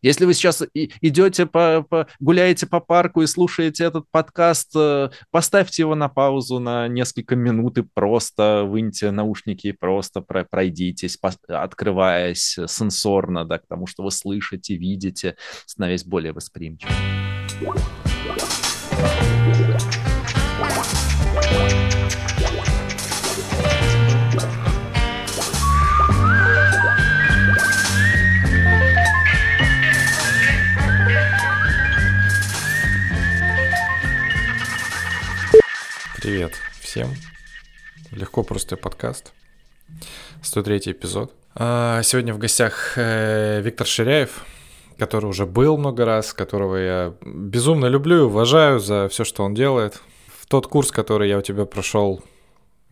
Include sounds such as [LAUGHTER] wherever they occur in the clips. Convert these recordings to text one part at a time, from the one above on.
Если вы сейчас идете по, по гуляете по парку и слушаете этот подкаст, э, поставьте его на паузу на несколько минут и просто выньте наушники и просто пройдитесь, открываясь сенсорно, да, к тому, что вы слышите, видите, становясь более восприимчивым. Привет всем. Легко просто подкаст. 103 эпизод. А, сегодня в гостях э, Виктор Ширяев, который уже был много раз, которого я безумно люблю и уважаю за все, что он делает. В тот курс, который я у тебя прошел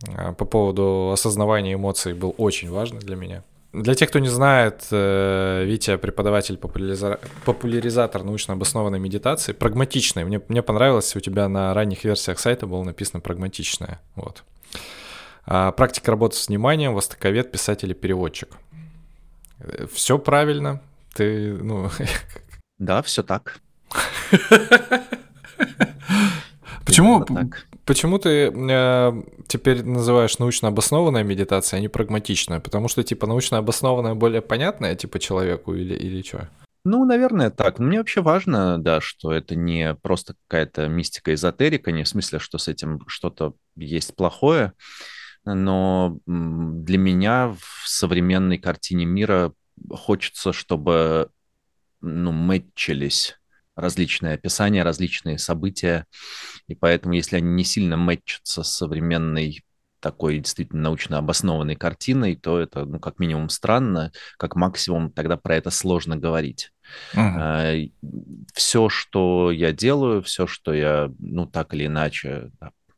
а, по поводу осознавания эмоций, был очень важный для меня. Для тех, кто не знает, э, Витя преподаватель, популяризатор научно обоснованной медитации, прагматичной. Мне, мне понравилось, у тебя на ранних версиях сайта было написано прагматичная. Вот. А, практика работы с вниманием, востоковед, писатель и переводчик. Э, все правильно. Ты, ну... Да, все так. [LAUGHS] Почему, почему ты э, теперь называешь научно обоснованная медитация, а не прагматичная? Потому что, типа, научно обоснованная более понятная, типа, человеку или, или что? Ну, наверное, так. Мне вообще важно, да, что это не просто какая-то мистика, эзотерика, не в смысле, что с этим что-то есть плохое, но для меня в современной картине мира хочется, чтобы ну, мэтчились различные описания, различные события, и поэтому, если они не сильно мэтчатся с современной такой действительно научно обоснованной картиной, то это, ну, как минимум странно, как максимум тогда про это сложно говорить. Uh-huh. Все, что я делаю, все, что я, ну, так или иначе,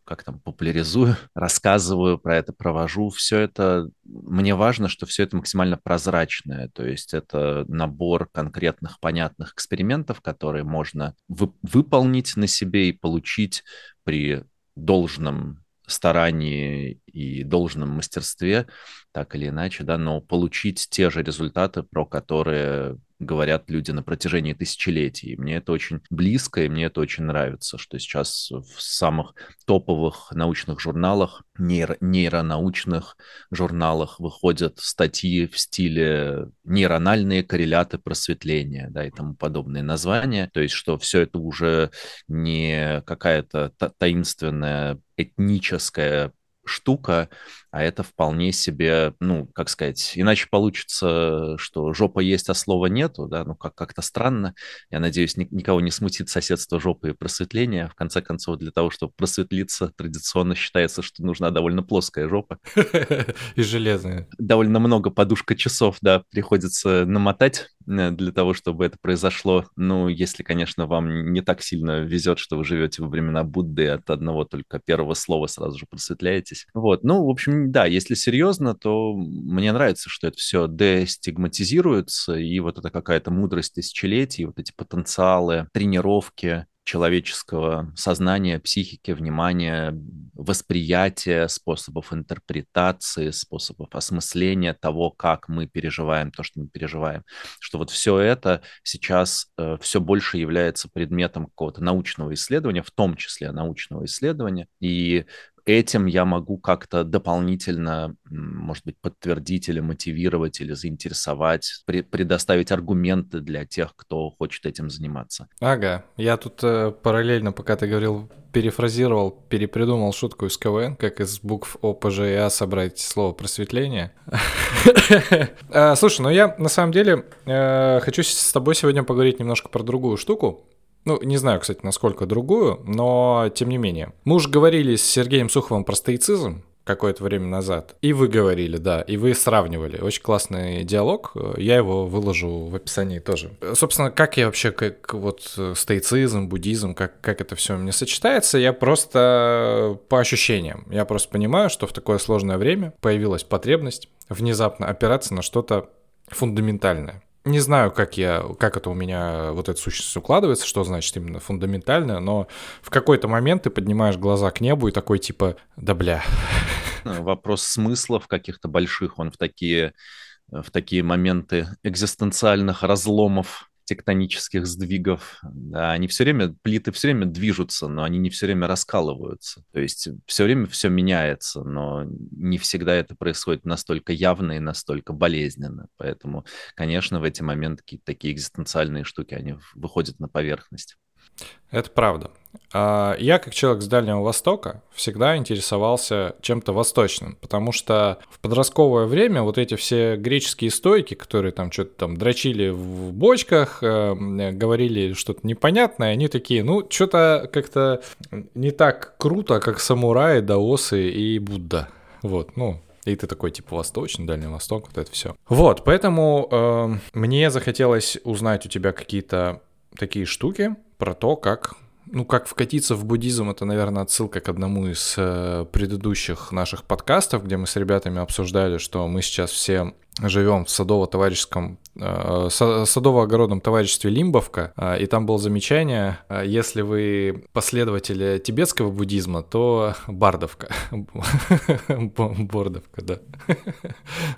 как там, популяризую, [LAUGHS] рассказываю про это, провожу, все это, мне важно, что все это максимально прозрачное, то есть это набор конкретных понятных экспериментов, которые можно вы, выполнить на себе и получить при должном старании и должном мастерстве, так или иначе, да, но получить те же результаты, про которые говорят люди на протяжении тысячелетий. мне это очень близко, и мне это очень нравится, что сейчас в самых топовых научных журналах, нейро нейронаучных журналах выходят статьи в стиле нейрональные корреляты просветления, да, и тому подобные названия. То есть, что все это уже не какая-то таинственная этническая штука, а это вполне себе, ну, как сказать, иначе получится, что жопа есть, а слова нету, да, ну, как- как-то странно. Я надеюсь, ни- никого не смутит соседство жопы и просветления. В конце концов, для того, чтобы просветлиться, традиционно считается, что нужна довольно плоская жопа. [LAUGHS] И железная. Довольно много подушка часов, да, приходится намотать э, для того, чтобы это произошло. Ну, если, конечно, вам не так сильно везет, что вы живете во времена Будды, от одного только первого слова сразу же просветляетесь. Вот, ну, в общем, да, если серьезно, то мне нравится, что это все дестигматизируется, и вот это какая-то мудрость тысячелетий, вот эти потенциалы, тренировки человеческого сознания, психики, внимания, восприятия, способов интерпретации, способов осмысления того, как мы переживаем то, что мы переживаем. Что вот все это сейчас э, все больше является предметом какого-то научного исследования, в том числе научного исследования. И этим я могу как-то дополнительно, может быть, подтвердить или мотивировать, или заинтересовать, предоставить аргументы для тех, кто хочет этим заниматься. Ага, я тут э, параллельно, пока ты говорил, перефразировал, перепридумал шутку из КВН, как из букв О, П, Ж и А собрать слово просветление. Э, [LAUGHS] слушай, ну я на самом деле э, хочу с тобой сегодня поговорить немножко про другую штуку. Ну, не знаю, кстати, насколько другую, но тем не менее. Мы уже говорили с Сергеем Суховым про стоицизм, какое-то время назад. И вы говорили, да, и вы сравнивали. Очень классный диалог. Я его выложу в описании тоже. Собственно, как я вообще, как вот стоицизм, буддизм, как, как это все мне сочетается, я просто по ощущениям. Я просто понимаю, что в такое сложное время появилась потребность внезапно опираться на что-то фундаментальное. Не знаю, как я, как это у меня вот эта сущность укладывается, что значит именно фундаментально, но в какой-то момент ты поднимаешь глаза к небу и такой типа, да бля. Ну, [LAUGHS] вопрос смыслов каких-то больших, он в такие, в такие моменты экзистенциальных разломов тектонических сдвигов. Да, они все время, плиты все время движутся, но они не все время раскалываются. То есть все время все меняется, но не всегда это происходит настолько явно и настолько болезненно. Поэтому, конечно, в эти моменты какие-то такие экзистенциальные штуки, они выходят на поверхность. Это правда. А, я, как человек с Дальнего Востока, всегда интересовался чем-то восточным, потому что в подростковое время вот эти все греческие стойки, которые там что-то там дрочили в бочках, э, говорили что-то непонятное, они такие, ну, что-то как-то не так круто, как самураи, даосы и Будда. Вот, ну, и ты такой, типа, восточный, Дальний Восток, вот это все. Вот, поэтому э, мне захотелось узнать у тебя какие-то такие штуки про то, как ну, как вкатиться в буддизм, это, наверное, отсылка к одному из э, предыдущих наших подкастов, где мы с ребятами обсуждали, что мы сейчас все живем в садово-товарищеском Э, садово-огородном товариществе Лимбовка, э, и там было замечание, э, если вы последователи тибетского буддизма, то [LAUGHS] Бардовка. [LAUGHS] Бордовка, да. [LAUGHS]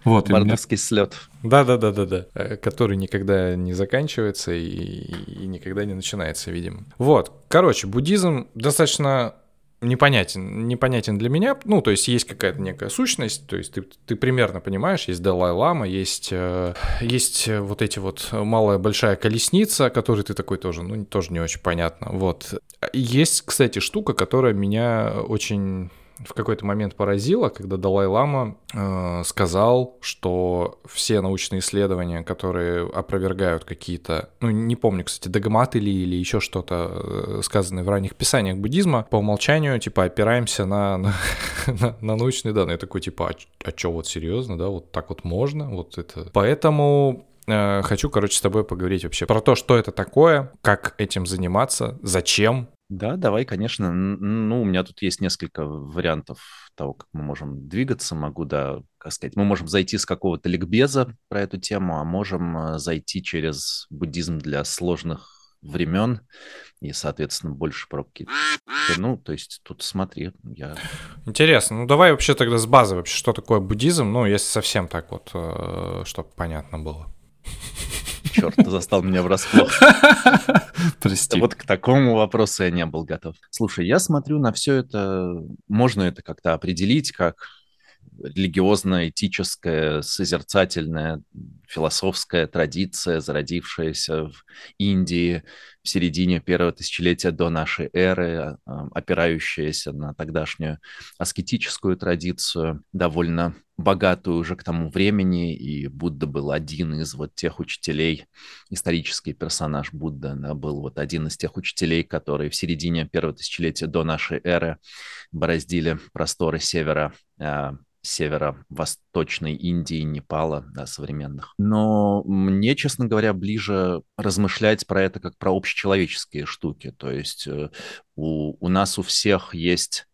Вот, Бардовский слет. Да-да-да-да-да, который никогда не заканчивается и, и никогда не начинается, видимо. Вот, короче, буддизм достаточно непонятен, непонятен для меня. Ну, то есть есть какая-то некая сущность, то есть ты, ты примерно понимаешь, есть Далай-Лама, есть, э, есть вот эти вот малая большая колесница, которой ты такой тоже, ну, тоже не очень понятно. Вот. Есть, кстати, штука, которая меня очень в какой-то момент поразило, когда Далай-Лама э, сказал, что все научные исследования, которые опровергают какие-то, ну, не помню, кстати, догматы ли или еще что-то, э, сказанное в ранних писаниях буддизма, по умолчанию, типа, опираемся на, на, [LAUGHS] на, на научные данные. Я такой, типа, а, а что, вот серьезно, да, вот так вот можно? Вот это... Поэтому э, хочу, короче, с тобой поговорить вообще про то, что это такое, как этим заниматься, зачем, да, давай, конечно. Ну, у меня тут есть несколько вариантов того, как мы можем двигаться. Могу, да, как сказать, мы можем зайти с какого-то ликбеза про эту тему, а можем э, зайти через буддизм для сложных времен и, соответственно, больше про какие-то... [LAUGHS] Ну, то есть тут смотри, я... Интересно. Ну, давай вообще тогда с базы вообще, что такое буддизм, ну, если совсем так вот, э, чтобы понятно было. [LAUGHS] Черт, ты застал меня врасплох. Прости. Вот к такому вопросу я не был готов. Слушай, я смотрю на все это, можно это как-то определить как религиозно-этическая, созерцательная, философская традиция, зародившаяся в Индии в середине первого тысячелетия до нашей эры, а, опирающаяся на тогдашнюю аскетическую традицию, довольно богатую уже к тому времени, и Будда был один из вот тех учителей, исторический персонаж Будда да, был вот один из тех учителей, которые в середине первого тысячелетия до нашей эры бороздили просторы севера а, северо-восточной Индии, Непала, да, современных. Но мне, честно говоря, ближе размышлять про это как про общечеловеческие штуки. То есть э, у, у нас у всех есть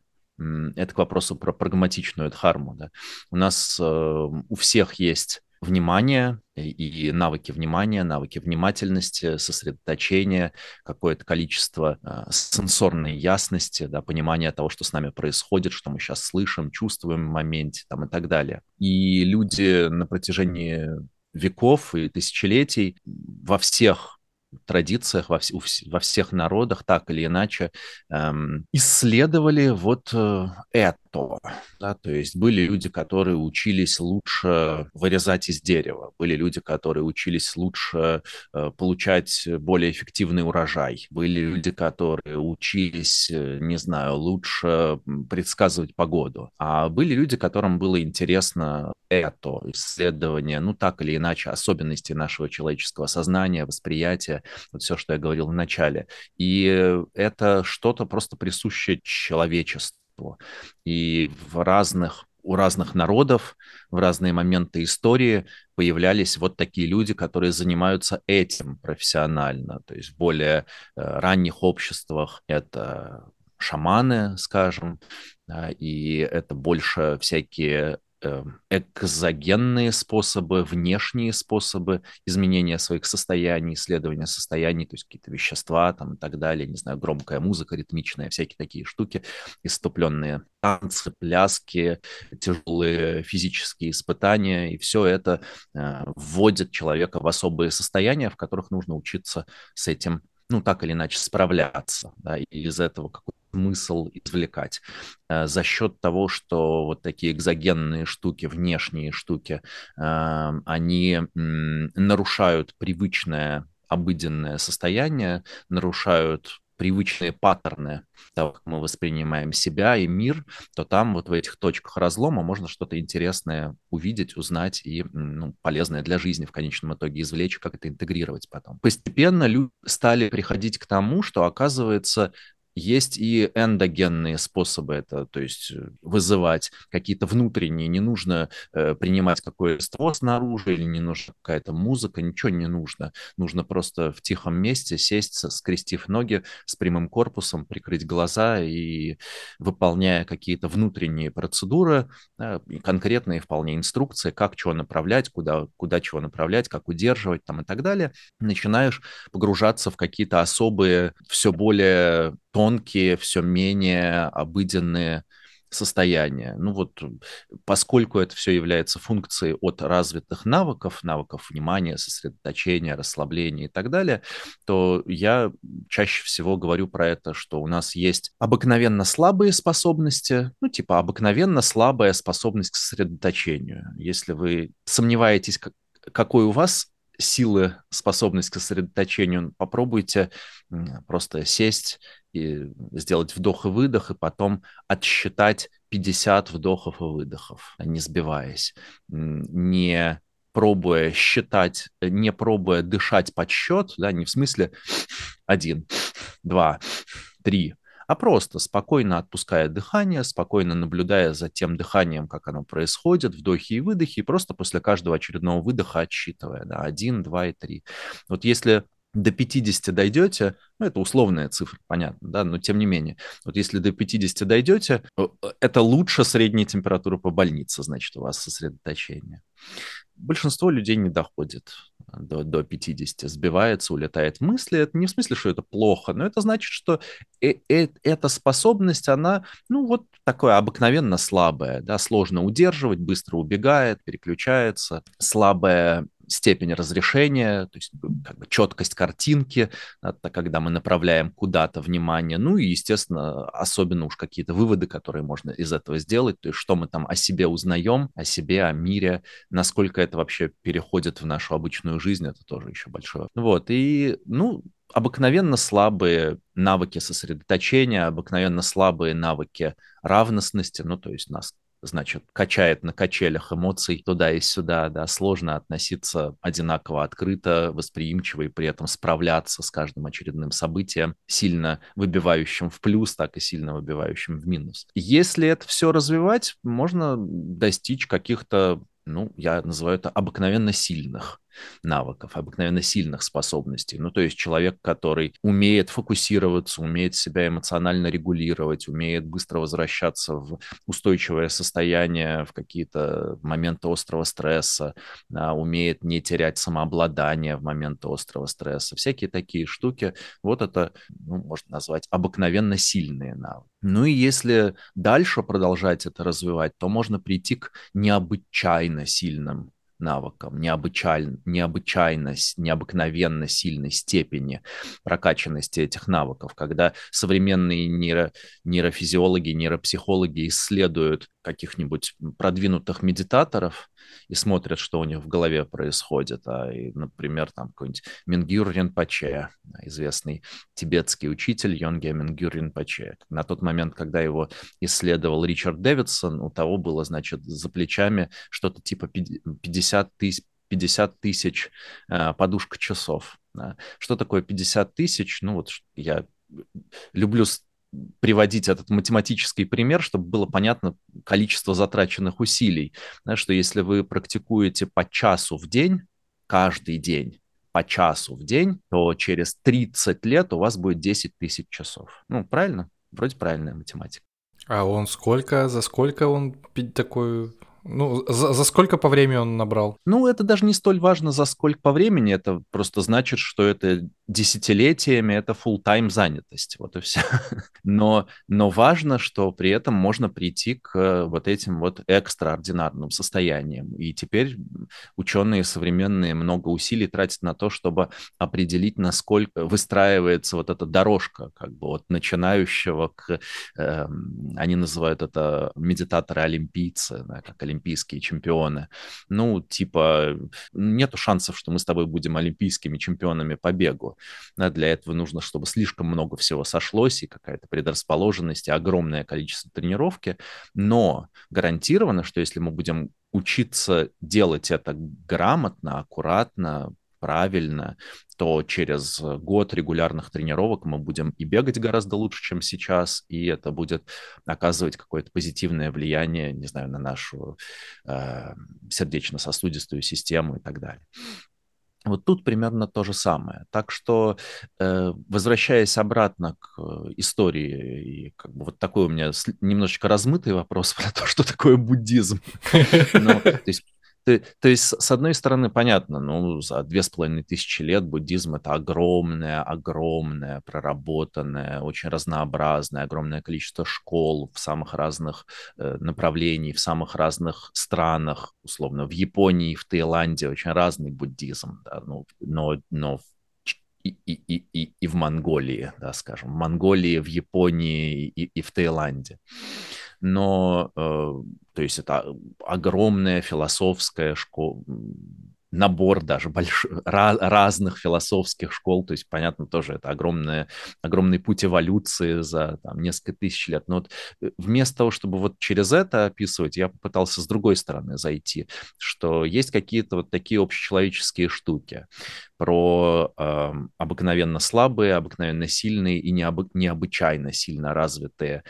это к вопросу про прагматичную дхарму. Да. У нас э, у всех есть внимание и навыки внимания, навыки внимательности, сосредоточения, какое-то количество э, сенсорной ясности, да, понимания того, что с нами происходит, что мы сейчас слышим, чувствуем в моменте там, и так далее. И люди на протяжении веков и тысячелетий во всех традициях, во, вс- во всех народах так или иначе эм, исследовали вот э, это. Да? То есть были люди, которые учились лучше вырезать из дерева, были люди, которые учились лучше э, получать более эффективный урожай, были люди, которые учились, э, не знаю, лучше предсказывать погоду, а были люди, которым было интересно это исследование, ну так или иначе, особенности нашего человеческого сознания, восприятия, вот все, что я говорил в начале. И это что-то просто присущее человечеству. И в разных у разных народов в разные моменты истории появлялись вот такие люди, которые занимаются этим профессионально. То есть в более э, ранних обществах это шаманы, скажем, и это больше всякие экзогенные способы, внешние способы изменения своих состояний, исследования состояний, то есть какие-то вещества там и так далее, не знаю, громкая музыка ритмичная, всякие такие штуки, иступленные танцы, пляски, тяжелые физические испытания, и все это э, вводит человека в особые состояния, в которых нужно учиться с этим ну, так или иначе справляться, да, и из этого какой-то смысл извлекать э, за счет того, что вот такие экзогенные штуки, внешние штуки, э, они нарушают привычное обыденное состояние, нарушают привычные паттерны того, как мы воспринимаем себя и мир, то там вот в этих точках разлома можно что-то интересное увидеть, узнать и ну, полезное для жизни в конечном итоге извлечь, как это интегрировать потом. Постепенно люди стали приходить к тому, что оказывается есть и эндогенные способы это, то есть э, вызывать какие-то внутренние, не нужно э, принимать какое-то снаружи или не нужна какая-то музыка, ничего не нужно. Нужно просто в тихом месте сесть, скрестив ноги с прямым корпусом, прикрыть глаза и выполняя какие-то внутренние процедуры, да, конкретные вполне инструкции, как чего направлять, куда, куда чего направлять, как удерживать там и так далее, начинаешь погружаться в какие-то особые, все более тонкие, все менее обыденные состояния. Ну вот, поскольку это все является функцией от развитых навыков, навыков внимания, сосредоточения, расслабления и так далее, то я чаще всего говорю про это, что у нас есть обыкновенно слабые способности, ну типа обыкновенно слабая способность к сосредоточению. Если вы сомневаетесь, какой у вас силы, способность к сосредоточению, попробуйте просто сесть и сделать вдох и выдох, и потом отсчитать 50 вдохов и выдохов, не сбиваясь, не пробуя считать, не пробуя дышать под счет, да, не в смысле один, два, три, а просто спокойно отпуская дыхание, спокойно наблюдая за тем дыханием, как оно происходит, вдохи и выдохи, и просто после каждого очередного выдоха отсчитывая, да, один, два и три. Вот если до 50 дойдете, ну, это условная цифра, понятно, да, но тем не менее, вот если до 50 дойдете, э, это лучше средней температуры по больнице, значит, у вас сосредоточение. Большинство людей не доходит до, до 50, сбивается, улетает мысли. Это не в смысле, что это плохо, но это значит, что э -э эта способность, она, ну, вот такое обыкновенно слабая, да, сложно удерживать, быстро убегает, переключается, слабая степень разрешения, то есть как бы четкость картинки, это когда мы направляем куда-то внимание, ну и, естественно, особенно уж какие-то выводы, которые можно из этого сделать, то есть что мы там о себе узнаем, о себе, о мире, насколько это вообще переходит в нашу обычную жизнь, это тоже еще большое. Вот, и, ну, обыкновенно слабые навыки сосредоточения, обыкновенно слабые навыки равностности, ну, то есть нас значит, качает на качелях эмоций туда и сюда, да, сложно относиться одинаково открыто, восприимчиво и при этом справляться с каждым очередным событием, сильно выбивающим в плюс, так и сильно выбивающим в минус. Если это все развивать, можно достичь каких-то, ну, я называю это обыкновенно сильных навыков, обыкновенно сильных способностей. Ну, то есть человек, который умеет фокусироваться, умеет себя эмоционально регулировать, умеет быстро возвращаться в устойчивое состояние, в какие-то моменты острого стресса, а, умеет не терять самообладание в моменты острого стресса. Всякие такие штуки. Вот это, ну, можно назвать обыкновенно сильные навыки. Ну и если дальше продолжать это развивать, то можно прийти к необычайно сильным навыкам, необычайно, необычайно, необыкновенно сильной степени прокачанности этих навыков, когда современные нейро, нейрофизиологи, нейропсихологи исследуют каких-нибудь продвинутых медитаторов и смотрят, что у них в голове происходит. А, и, например, там какой-нибудь Мингюр Ринпоче, известный тибетский учитель Йонге Мингюр Ринпоче. На тот момент, когда его исследовал Ричард Дэвидсон, у того было, значит, за плечами что-то типа 50 тысяч 50 тысяч э, подушка часов. Да. Что такое 50 тысяч? Ну вот я люблю приводить этот математический пример, чтобы было понятно количество затраченных усилий. Да, что если вы практикуете по часу в день, каждый день, по часу в день, то через 30 лет у вас будет 10 тысяч часов. Ну, правильно? Вроде правильная математика. А он сколько, за сколько он такой Ну, за, за сколько по времени он набрал? Ну, это даже не столь важно, за сколько по времени. Это просто значит, что это десятилетиями, это full тайм занятость. Вот и все. [LAUGHS] Но, но важно, что при этом можно прийти к вот этим вот экстраординарным состояниям. И теперь ученые современные много усилий тратят на то, чтобы определить, насколько выстраивается вот эта дорожка, как бы от начинающего к... Э, они называют это медитаторы-олимпийцы, да, как олимпийские чемпионы. Ну, типа, нету шансов, что мы с тобой будем олимпийскими чемпионами по бегу. Да, для этого нужно, чтобы слишком много всего сошлось, и какая-то предрасположенность, и огромное количество тренировки. Но гарантированно, что если мы будем учиться делать это грамотно, аккуратно, правильно, то через год регулярных тренировок мы будем и бегать гораздо лучше, чем сейчас, и это будет оказывать какое-то позитивное влияние, не знаю, на нашу э, сердечно-сосудистую систему и так далее. Вот тут примерно то же самое. Так что, э, возвращаясь обратно к истории, и как бы вот такой у меня немножечко размытый вопрос [LAUGHS] про то, что такое буддизм. [LAUGHS] Но, то есть то, то есть, с одной стороны, понятно, ну, за две с половиной тысячи лет буддизм — это огромное, огромное, проработанное, очень разнообразное, огромное количество школ в самых разных э, направлениях, в самых разных странах, условно, в Японии, в Таиланде очень разный буддизм, да, ну, но, но и, и, и, и в Монголии, да, скажем, в Монголии, в Японии и, и в Таиланде но, э, то есть это огромная философская школа, набор даже больш... разных философских школ, то есть, понятно, тоже это огромное, огромный путь эволюции за там, несколько тысяч лет. Но вот э, вместо того, чтобы вот через это описывать, я попытался с другой стороны зайти, что есть какие-то вот такие общечеловеческие штуки про э, обыкновенно слабые, обыкновенно сильные и необы... необычайно сильно развитые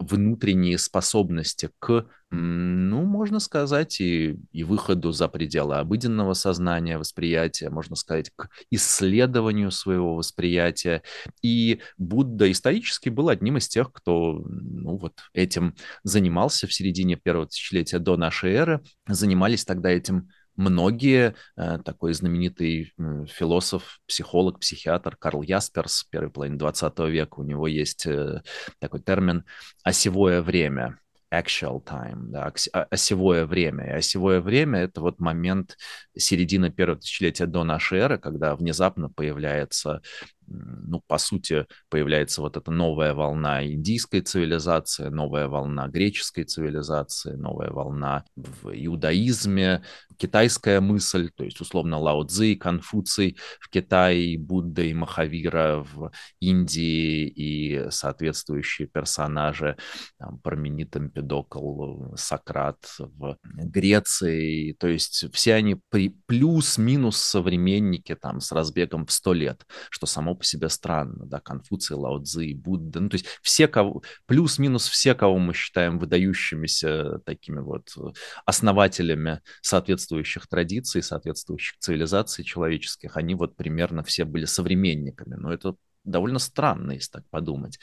внутренние способности к, ну, можно сказать, и, и выходу за пределы обыденного сознания, восприятия, можно сказать, к исследованию своего восприятия. И Будда исторически был одним из тех, кто, ну, вот этим занимался в середине первого тысячелетия до нашей эры, занимались тогда этим многие, э, такой знаменитый философ, психолог, психиатр Карл Ясперс, первой половины 20 века, у него есть э, такой термин «осевое время», actual time, да, осевое время. И осевое время — это вот момент середины первого тысячелетия до нашей эры, когда внезапно появляется ну, по сути, появляется вот эта новая волна индийской цивилизации, новая волна греческой цивилизации, новая волна в иудаизме, китайская мысль, то есть, условно, Лао Цзи, Конфуций в Китае, Будда и Махавира в Индии и соответствующие персонажи, там, Парменид, Эмпедокл, Сократ в Греции, то есть все они плюс-минус современники там с разбегом в сто лет, что само по себе странно, да, Конфуций, Лао Цзи, Будда, ну, то есть все, кого, плюс-минус все, кого мы считаем выдающимися такими вот основателями соответствующих традиций, соответствующих цивилизаций человеческих, они вот примерно все были современниками, но это довольно странно, если так подумать.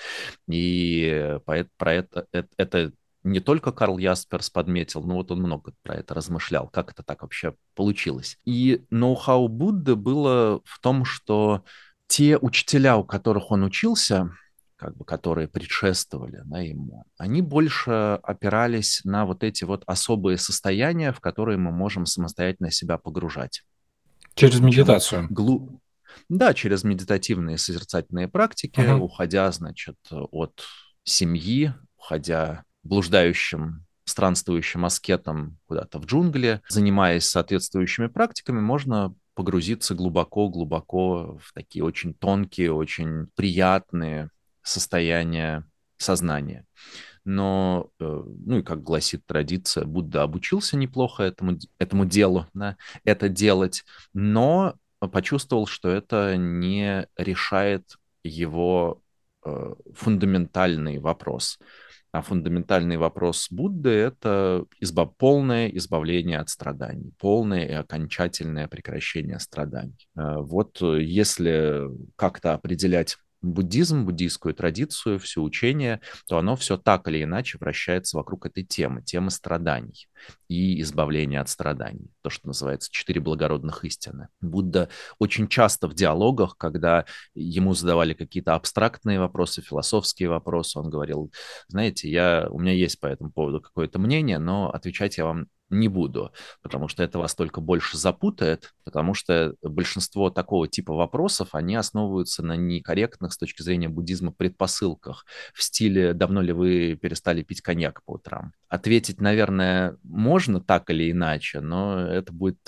И про это, это, это не только Карл Ясперс подметил, но вот он много про это размышлял, как это так вообще получилось. И ноу-хау Будды было в том, что те учителя, у которых он учился, как бы, которые предшествовали да, ему, они больше опирались на вот эти вот особые состояния, в которые мы можем самостоятельно себя погружать. Через медитацию. Глу... Да, через медитативные созерцательные практики, uh-huh. уходя, значит, от семьи, уходя блуждающим странствующим аскетом куда-то в джунгли, занимаясь соответствующими практиками, можно погрузиться глубоко-глубоко в такие очень тонкие, очень приятные состояния сознания. Но, э, ну и как гласит традиция, Будда обучился неплохо этому, этому делу, да, это делать, но почувствовал, что это не решает его э, фундаментальный вопрос – а фундаментальный вопрос Будды — это избав... полное избавление от страданий, полное и окончательное прекращение страданий. Э, вот э, если как-то определять буддизм, буддийскую традицию, все учение, то оно все так или иначе вращается вокруг этой темы, темы страданий и избавления от страданий, то, что называется четыре благородных истины. Будда очень часто в диалогах, когда ему задавали какие-то абстрактные вопросы, философские вопросы, он говорил, знаете, я, у меня есть по этому поводу какое-то мнение, но отвечать я вам не буду, потому что это вас только больше запутает, потому что большинство такого типа вопросов, они основываются на некорректных с точки зрения буддизма предпосылках в стиле «давно ли вы перестали пить коньяк по утрам?». Ответить, наверное, можно так или иначе, но это будет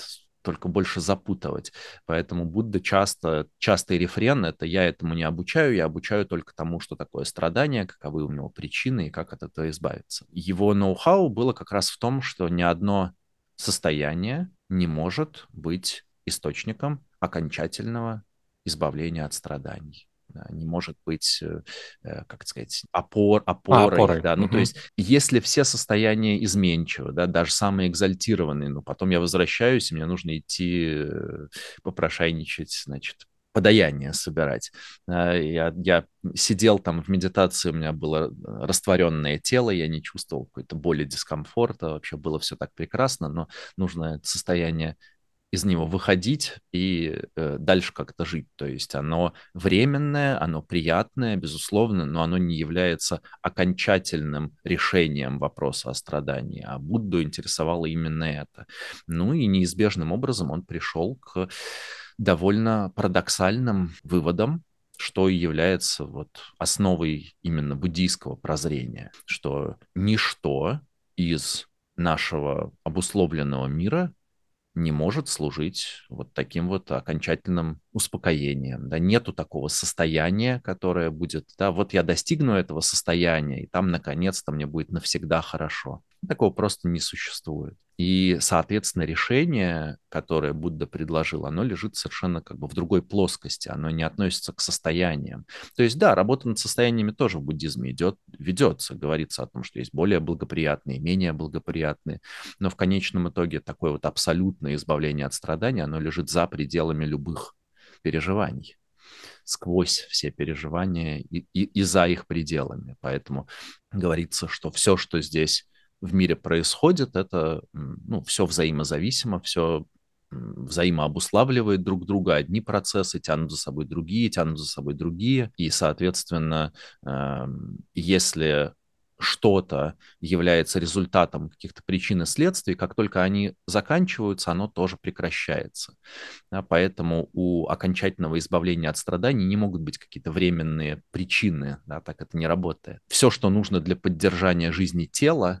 только больше запутывать. Поэтому Будда часто, частый рефрен — это «я этому не обучаю, я обучаю только тому, что такое страдание, каковы у него причины и как от этого избавиться». Его ноу-хау было как раз в том, что ни одно состояние не может быть источником окончательного избавления от страданий не может быть, э, э, как сказать, опор, опорой. А, опорой. Да? Ну, угу. то есть, если все состояния изменчивы, да, даже самые экзальтированные, но потом я возвращаюсь, и мне нужно идти э, попрошайничать, значит, подаяние собирать. Я, я сидел там в медитации, у меня было растворенное тело, я не чувствовал какой-то боли, дискомфорта, вообще было все так прекрасно, но нужно состояние из него выходить и э, дальше как-то жить. То есть оно временное, оно приятное, безусловно, но оно не является окончательным решением вопроса о страдании. А Будду интересовало именно это. Ну и неизбежным образом он пришел к довольно парадоксальным выводам, что и является вот основой именно буддийского прозрения, что ничто из нашего обусловленного мира не может служить вот таким вот окончательным успокоением. Да, нету такого состояния, которое будет, да, вот я достигну этого состояния, и там наконец-то мне будет навсегда хорошо. Такого просто не существует. И, соответственно, решение, которое Будда предложил, оно лежит совершенно как бы в другой плоскости, оно не относится к состояниям. То есть, да, работа над состояниями тоже в буддизме идет, ведется, говорится о том, что есть более благоприятные, менее благоприятные, но в конечном итоге такое вот абсолютное избавление от страданий, оно лежит за пределами любых переживаний сквозь все переживания и, и, и за их пределами. Поэтому говорится, что все, что здесь в мире происходит, это ну, все взаимозависимо, все взаимообуславливает друг друга. Одни процессы тянут за собой другие, тянут за собой другие. И, соответственно, эм, если что-то является результатом каких-то причин и следствий, как только они заканчиваются, оно тоже прекращается. Поэтому у окончательного избавления от страданий не могут быть какие-то временные причины, да, так это не работает. Все, что нужно для поддержания жизни тела,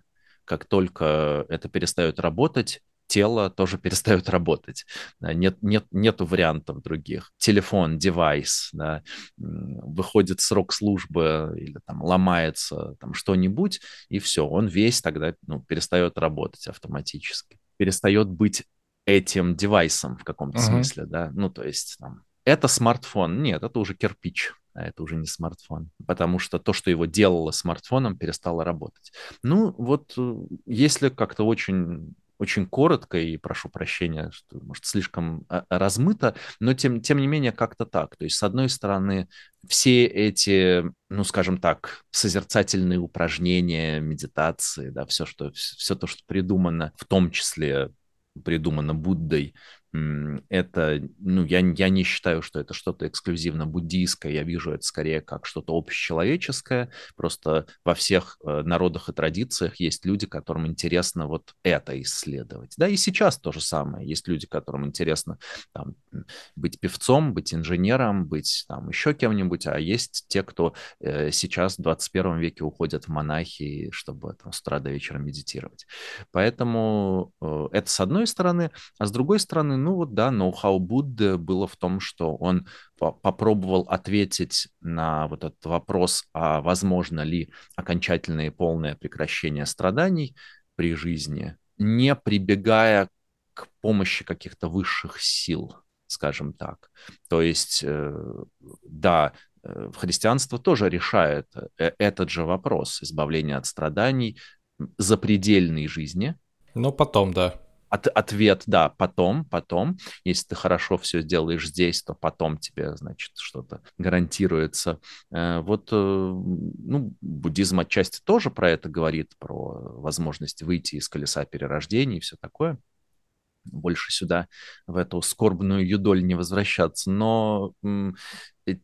как только это перестает работать, тело тоже [LAUGHS] перестает работать. Нет, нет, нету вариантов других. Телефон, девайс, да, выходит срок службы или там ломается там что-нибудь, и все, он весь тогда ну, перестает работать автоматически. Перестает быть этим девайсом в каком-то uh-huh. смысле, да, ну, то есть там, это смартфон, нет, это уже кирпич, а это уже не смартфон, потому что то, что его делало смартфоном, перестало работать. Ну, вот э, если как-то очень очень коротко, и прошу прощения, что, может, слишком а, размыто, но тем, тем не менее как-то так. То есть, с одной стороны, все эти, ну, скажем так, созерцательные упражнения, медитации, да, все, что, все то, что придумано, в том числе придумано Буддой, это, ну, я, я не считаю, что это что-то эксклюзивно буддийское, я вижу это скорее как что-то общечеловеческое, просто во всех э, народах и традициях есть люди, которым интересно вот это исследовать. Да, и сейчас то же самое, есть люди, которым интересно там, быть певцом, быть инженером, быть там еще кем-нибудь, а есть те, кто э, сейчас в 21 веке уходят в монахи, чтобы там, с утра до вечера медитировать. Поэтому э, это с одной стороны, а с другой стороны, ну вот да, ноу-хау Будды было в том, что он попробовал ответить на вот этот вопрос, а возможно ли окончательное и полное прекращение страданий при жизни, не прибегая к помощи каких-то высших сил, скажем так. То есть, э, да, э, христианство тоже решает э, этот же вопрос избавления от страданий запредельной жизни. Но потом, да от, ответ, да, потом, потом. Если ты хорошо все сделаешь здесь, то потом тебе, значит, что-то гарантируется. Э, вот, э, ну, буддизм отчасти тоже про это говорит, про возможность выйти из колеса перерождений и все такое больше сюда, в эту скорбную юдоль не возвращаться. Но,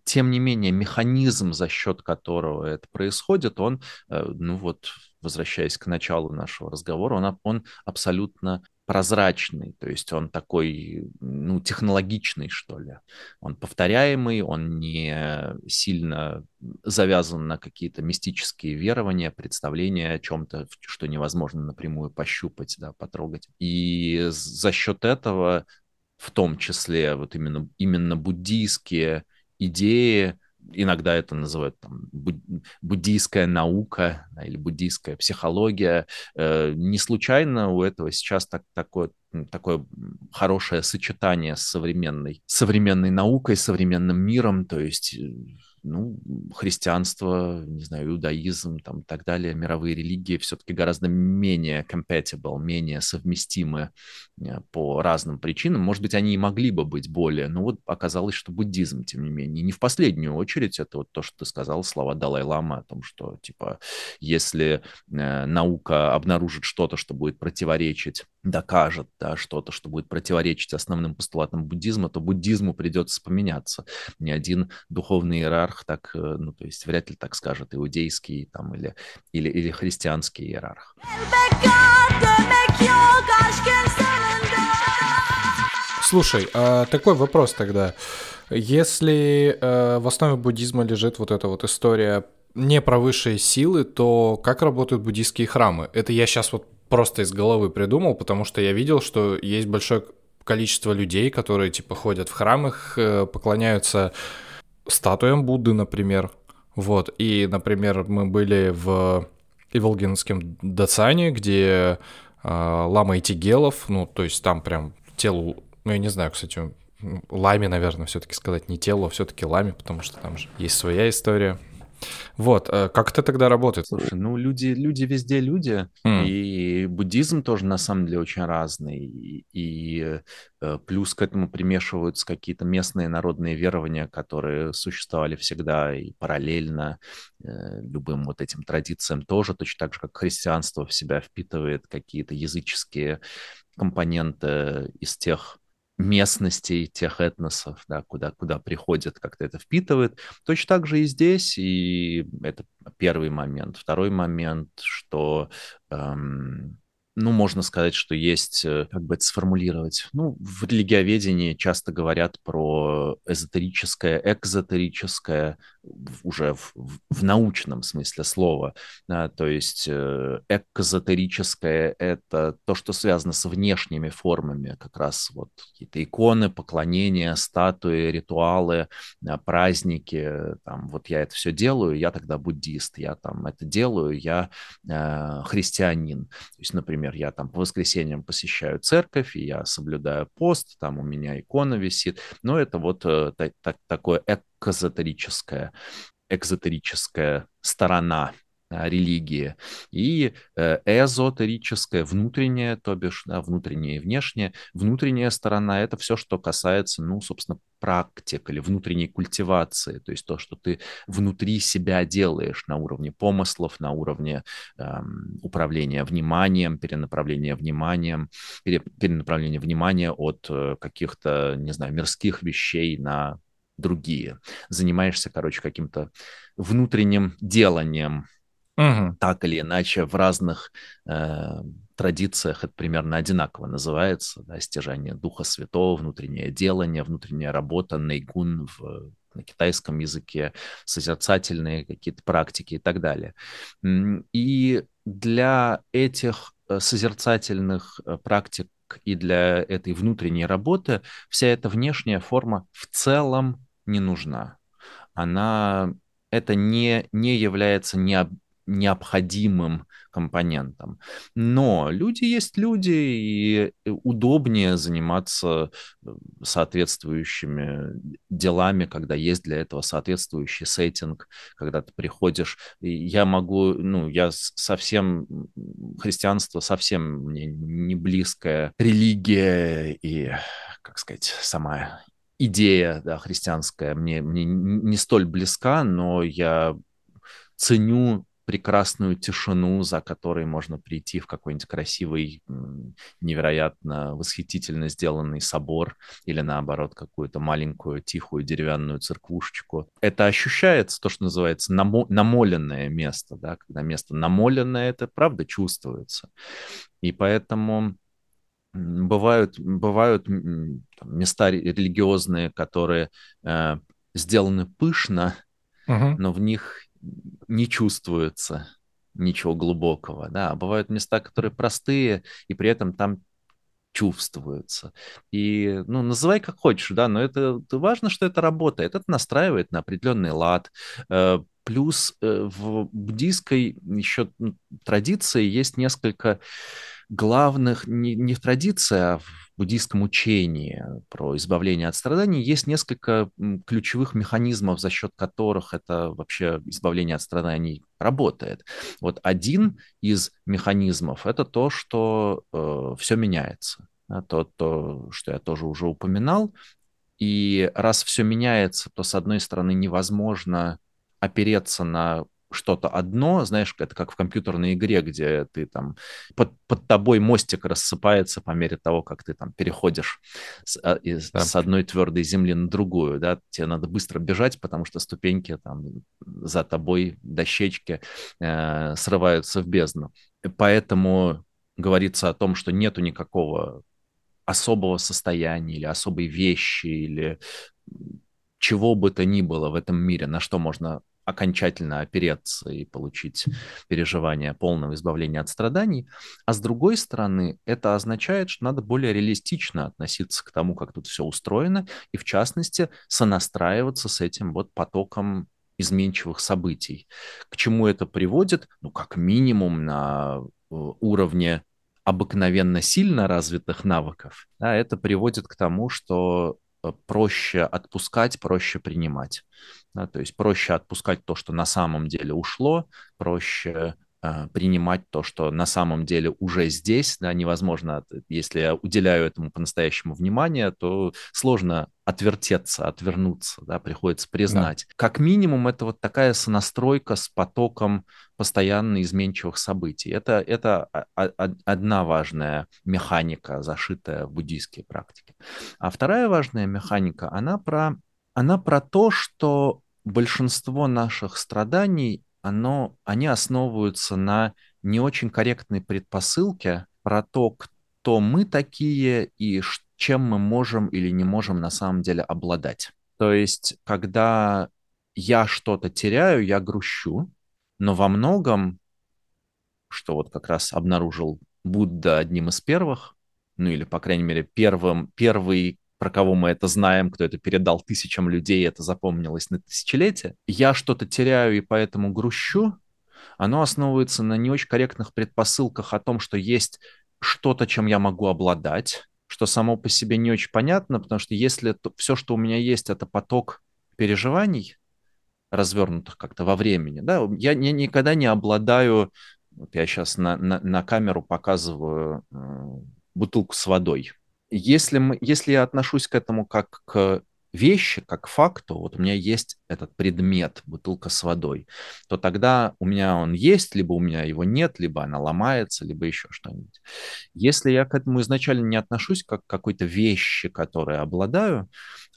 тем не менее, механизм, за счет которого это происходит, он, ну вот, возвращаясь к началу нашего разговора, он, он абсолютно прозрачный, то есть он такой, ну, технологичный, что ли. Он повторяемый, он не сильно завязан на какие-то мистические верования, представления о чем-то, что невозможно напрямую пощупать, да, потрогать. И за счет этого, в том числе, вот именно, именно буддийские идеи, иногда это называют там, буддийская наука или буддийская психология. Э, не случайно у этого сейчас так, такое, такое хорошее сочетание с современной, современной наукой, современным миром, то есть э, ну, христианство, не знаю, иудаизм там, и так далее, мировые религии все-таки гораздо менее compatible, менее совместимы э, по разным причинам. Может быть, они и могли бы быть более, но вот оказалось, что буддизм, тем не менее, не в последнюю очередь, это вот то, что ты сказал, слова Далай-Лама о том, что, типа, если э, наука обнаружит что-то, что будет противоречить, докажет да, что-то, что будет противоречить основным постулатам буддизма, то буддизму придется поменяться. Ни один духовный иерарх иерарх так, э, ну, то есть вряд ли так скажет иудейский там или, или, или христианский иерарх. Слушай, а такой вопрос тогда. Если э, в основе буддизма лежит вот эта вот история не про высшие силы, то как работают буддийские храмы? Это я сейчас вот просто из головы придумал, потому что я видел, что есть большое количество людей, которые типа ходят в храмах, э, поклоняются статуям Будды, например. Вот, и, например, мы были в Иволгинском Дацане, где э, лама Итигелов, ну, то есть там прям телу, ну, я не знаю, кстати, ламе, наверное, все-таки сказать не телу, а все-таки ламе, потому что там же есть своя история. Вот, э, как это тогда работает? Слушай, ну люди, люди везде люди, mm. и буддизм тоже на самом деле очень разный, и, и э, плюс к этому примешиваются какие-то местные народные верования, которые существовали всегда и параллельно э, любым вот этим традициям тоже, точно так же, как христианство в себя впитывает какие-то языческие компоненты из тех местностей, тех этносов, да, куда, куда приходят, как-то это впитывает. Точно так же и здесь, и это первый момент. Второй момент, что эм, ну, можно сказать, что есть, э, как бы это сформулировать, ну, в религиоведении часто говорят про эзотерическое, экзотерическое, уже в, в научном смысле слова, да, то есть э, экзотерическое — это то, что связано с внешними формами, как раз вот какие-то иконы, поклонения, статуи, ритуалы, праздники, там, вот я это все делаю, я тогда буддист, я там это делаю, я э, христианин. То есть, например, например, я там по воскресеньям посещаю церковь, и я соблюдаю пост, там у меня икона висит, но это вот э, так, так, такое экзотерическое, экзотерическая сторона религии, и э, эзотерическая, внутренняя, то бишь, да, внутренняя и внешняя. Внутренняя сторона — это все, что касается, ну, собственно, практик или внутренней культивации, то есть то, что ты внутри себя делаешь на уровне помыслов, на уровне эм, управления вниманием, перенаправления вниманием, пере, перенаправления внимания от э, каких-то, не знаю, мирских вещей на другие. Занимаешься, короче, каким-то внутренним деланием, Угу. Так или иначе, в разных э, традициях это примерно одинаково называется. Да, стяжание Духа Святого, внутреннее делание, внутренняя работа, нейгун в, на китайском языке, созерцательные какие-то практики и так далее. И для этих э, созерцательных э, практик и для этой внутренней работы вся эта внешняя форма в целом не нужна. Она это не, не является необ, необходимым компонентом. Но люди есть люди, и удобнее заниматься э, соответствующими делами, когда есть для этого соответствующий сеттинг, когда ты приходишь. Я могу, ну, я совсем, христианство совсем мне не близкая религия и, как сказать, сама идея да, христианская мне, мне не столь близка, но я ценю прекрасную тишину, за которой можно прийти в какой-нибудь красивый, невероятно восхитительно сделанный собор или, наоборот, какую-то маленькую тихую деревянную церквушечку. Это ощущается, то, что называется, намо- намоленное место, да, когда место намоленное, это правда чувствуется. И поэтому бывают, бывают места религиозные, которые э, сделаны пышно, угу. но в них не чувствуется ничего глубокого, да, а бывают места, которые простые, и при этом там чувствуются. И, ну, называй как хочешь, да, но это, важно, что это работает, это настраивает на определенный лад. Э, плюс э, в буддийской еще традиции есть несколько главных, не, не в традиции, а в буддийском учении про избавление от страданий есть несколько ключевых механизмов, за счет которых это вообще избавление от страданий работает. Вот один из механизмов – это то, что э, все меняется. То, то, что я тоже уже упоминал. И раз все меняется, то, с одной стороны, невозможно опереться на что-то одно, знаешь, это как в компьютерной игре, где ты там под, под тобой мостик рассыпается по мере того, как ты там переходишь с, а, из, да. с одной твердой земли на другую, да, тебе надо быстро бежать, потому что ступеньки там за тобой, дощечки э, срываются в бездну. Поэтому говорится о том, что нету никакого особого состояния или особой вещи или чего бы то ни было в этом мире, на что можно окончательно опереться и получить переживание полного избавления от страданий. А с другой стороны, это означает, что надо более реалистично относиться к тому, как тут все устроено, и в частности сонастраиваться с этим вот потоком изменчивых событий. К чему это приводит? Ну, как минимум на э, уровне обыкновенно сильно развитых навыков, да, это приводит к тому, что э, проще отпускать, проще принимать. Да, то есть проще отпускать то, что на самом деле ушло, проще э, принимать то, что на самом деле уже здесь, да, невозможно, если я уделяю этому по-настоящему внимание, то сложно отвертеться, отвернуться, да, приходится признать. Да. Как минимум это вот такая сонастройка с потоком постоянно изменчивых событий. Это, это одна важная механика, зашитая в буддийские практики. А вторая важная механика, она про, она про то, что большинство наших страданий, оно, они основываются на не очень корректной предпосылке про то, кто мы такие и чем мы можем или не можем на самом деле обладать. То есть, когда я что-то теряю, я грущу, но во многом, что вот как раз обнаружил Будда одним из первых, ну или, по крайней мере, первым, первый про кого мы это знаем, кто это передал тысячам людей, это запомнилось на тысячелетия. Я что-то теряю и поэтому грущу, оно основывается на не очень корректных предпосылках о том, что есть что-то, чем я могу обладать, что само по себе не очень понятно, потому что если то, все, что у меня есть, это поток переживаний, развернутых как-то во времени, да, я не, никогда не обладаю, вот я сейчас на, на, на камеру показываю э, бутылку с водой, если, мы, если я отношусь к этому как к вещи, как к факту, вот у меня есть этот предмет, бутылка с водой, то тогда у меня он есть, либо у меня его нет, либо она ломается, либо еще что-нибудь. Если я к этому изначально не отношусь как к какой-то вещи, которой обладаю,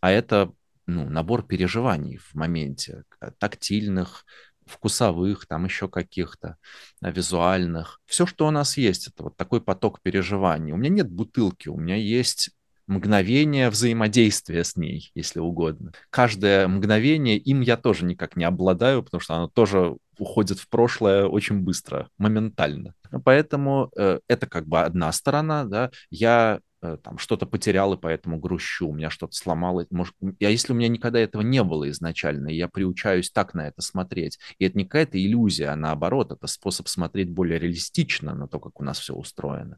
а это ну, набор переживаний в моменте, э, тактильных, вкусовых, там еще каких-то визуальных. Все, что у нас есть, это вот такой поток переживаний. У меня нет бутылки, у меня есть мгновение взаимодействия с ней, если угодно. Каждое мгновение им я тоже никак не обладаю, потому что оно тоже уходит в прошлое очень быстро, моментально. Поэтому э, это как бы одна сторона, да. Я там что-то потерял и поэтому грущу, у меня что-то сломалось. Может, а если у меня никогда этого не было изначально, я приучаюсь так на это смотреть, и это не какая-то иллюзия, а наоборот, это способ смотреть более реалистично на то, как у нас все устроено.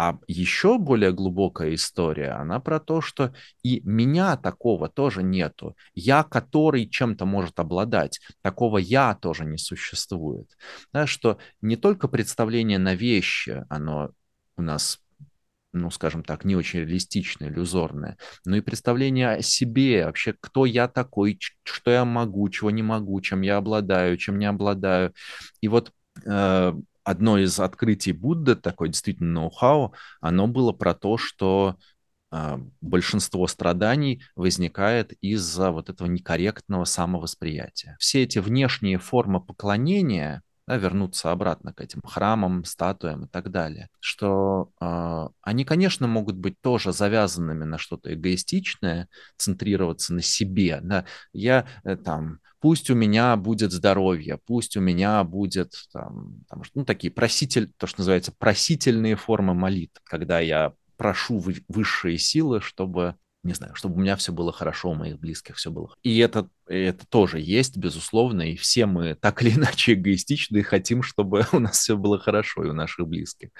А еще более глубокая история, она про то, что и меня такого тоже нету. Я, который чем-то может обладать, такого я тоже не существует. Да, что не только представление на вещи, оно у нас ну, скажем так, не очень реалистичное, иллюзорное, но и представление о себе, вообще, кто я такой, что я могу, чего не могу, чем я обладаю, чем не обладаю. И вот э, одно из открытий Будды, такое действительно ноу-хау, оно было про то, что э, большинство страданий возникает из-за вот этого некорректного самовосприятия. Все эти внешние формы поклонения, да, вернуться обратно к этим храмам, статуям и так далее, что э, они, конечно, могут быть тоже завязанными на что-то эгоистичное, центрироваться на себе. Да. Я э, там пусть у меня будет здоровье, пусть у меня будет там, там ну, такие проситель, то, что называется просительные формы молитв, когда я прошу высшие силы, чтобы не знаю, чтобы у меня все было хорошо, у моих близких все было. И это, это тоже есть, безусловно, и все мы так или [LAUGHS] иначе эгоистичны и хотим, чтобы [LAUGHS] у нас все было хорошо и у наших близких.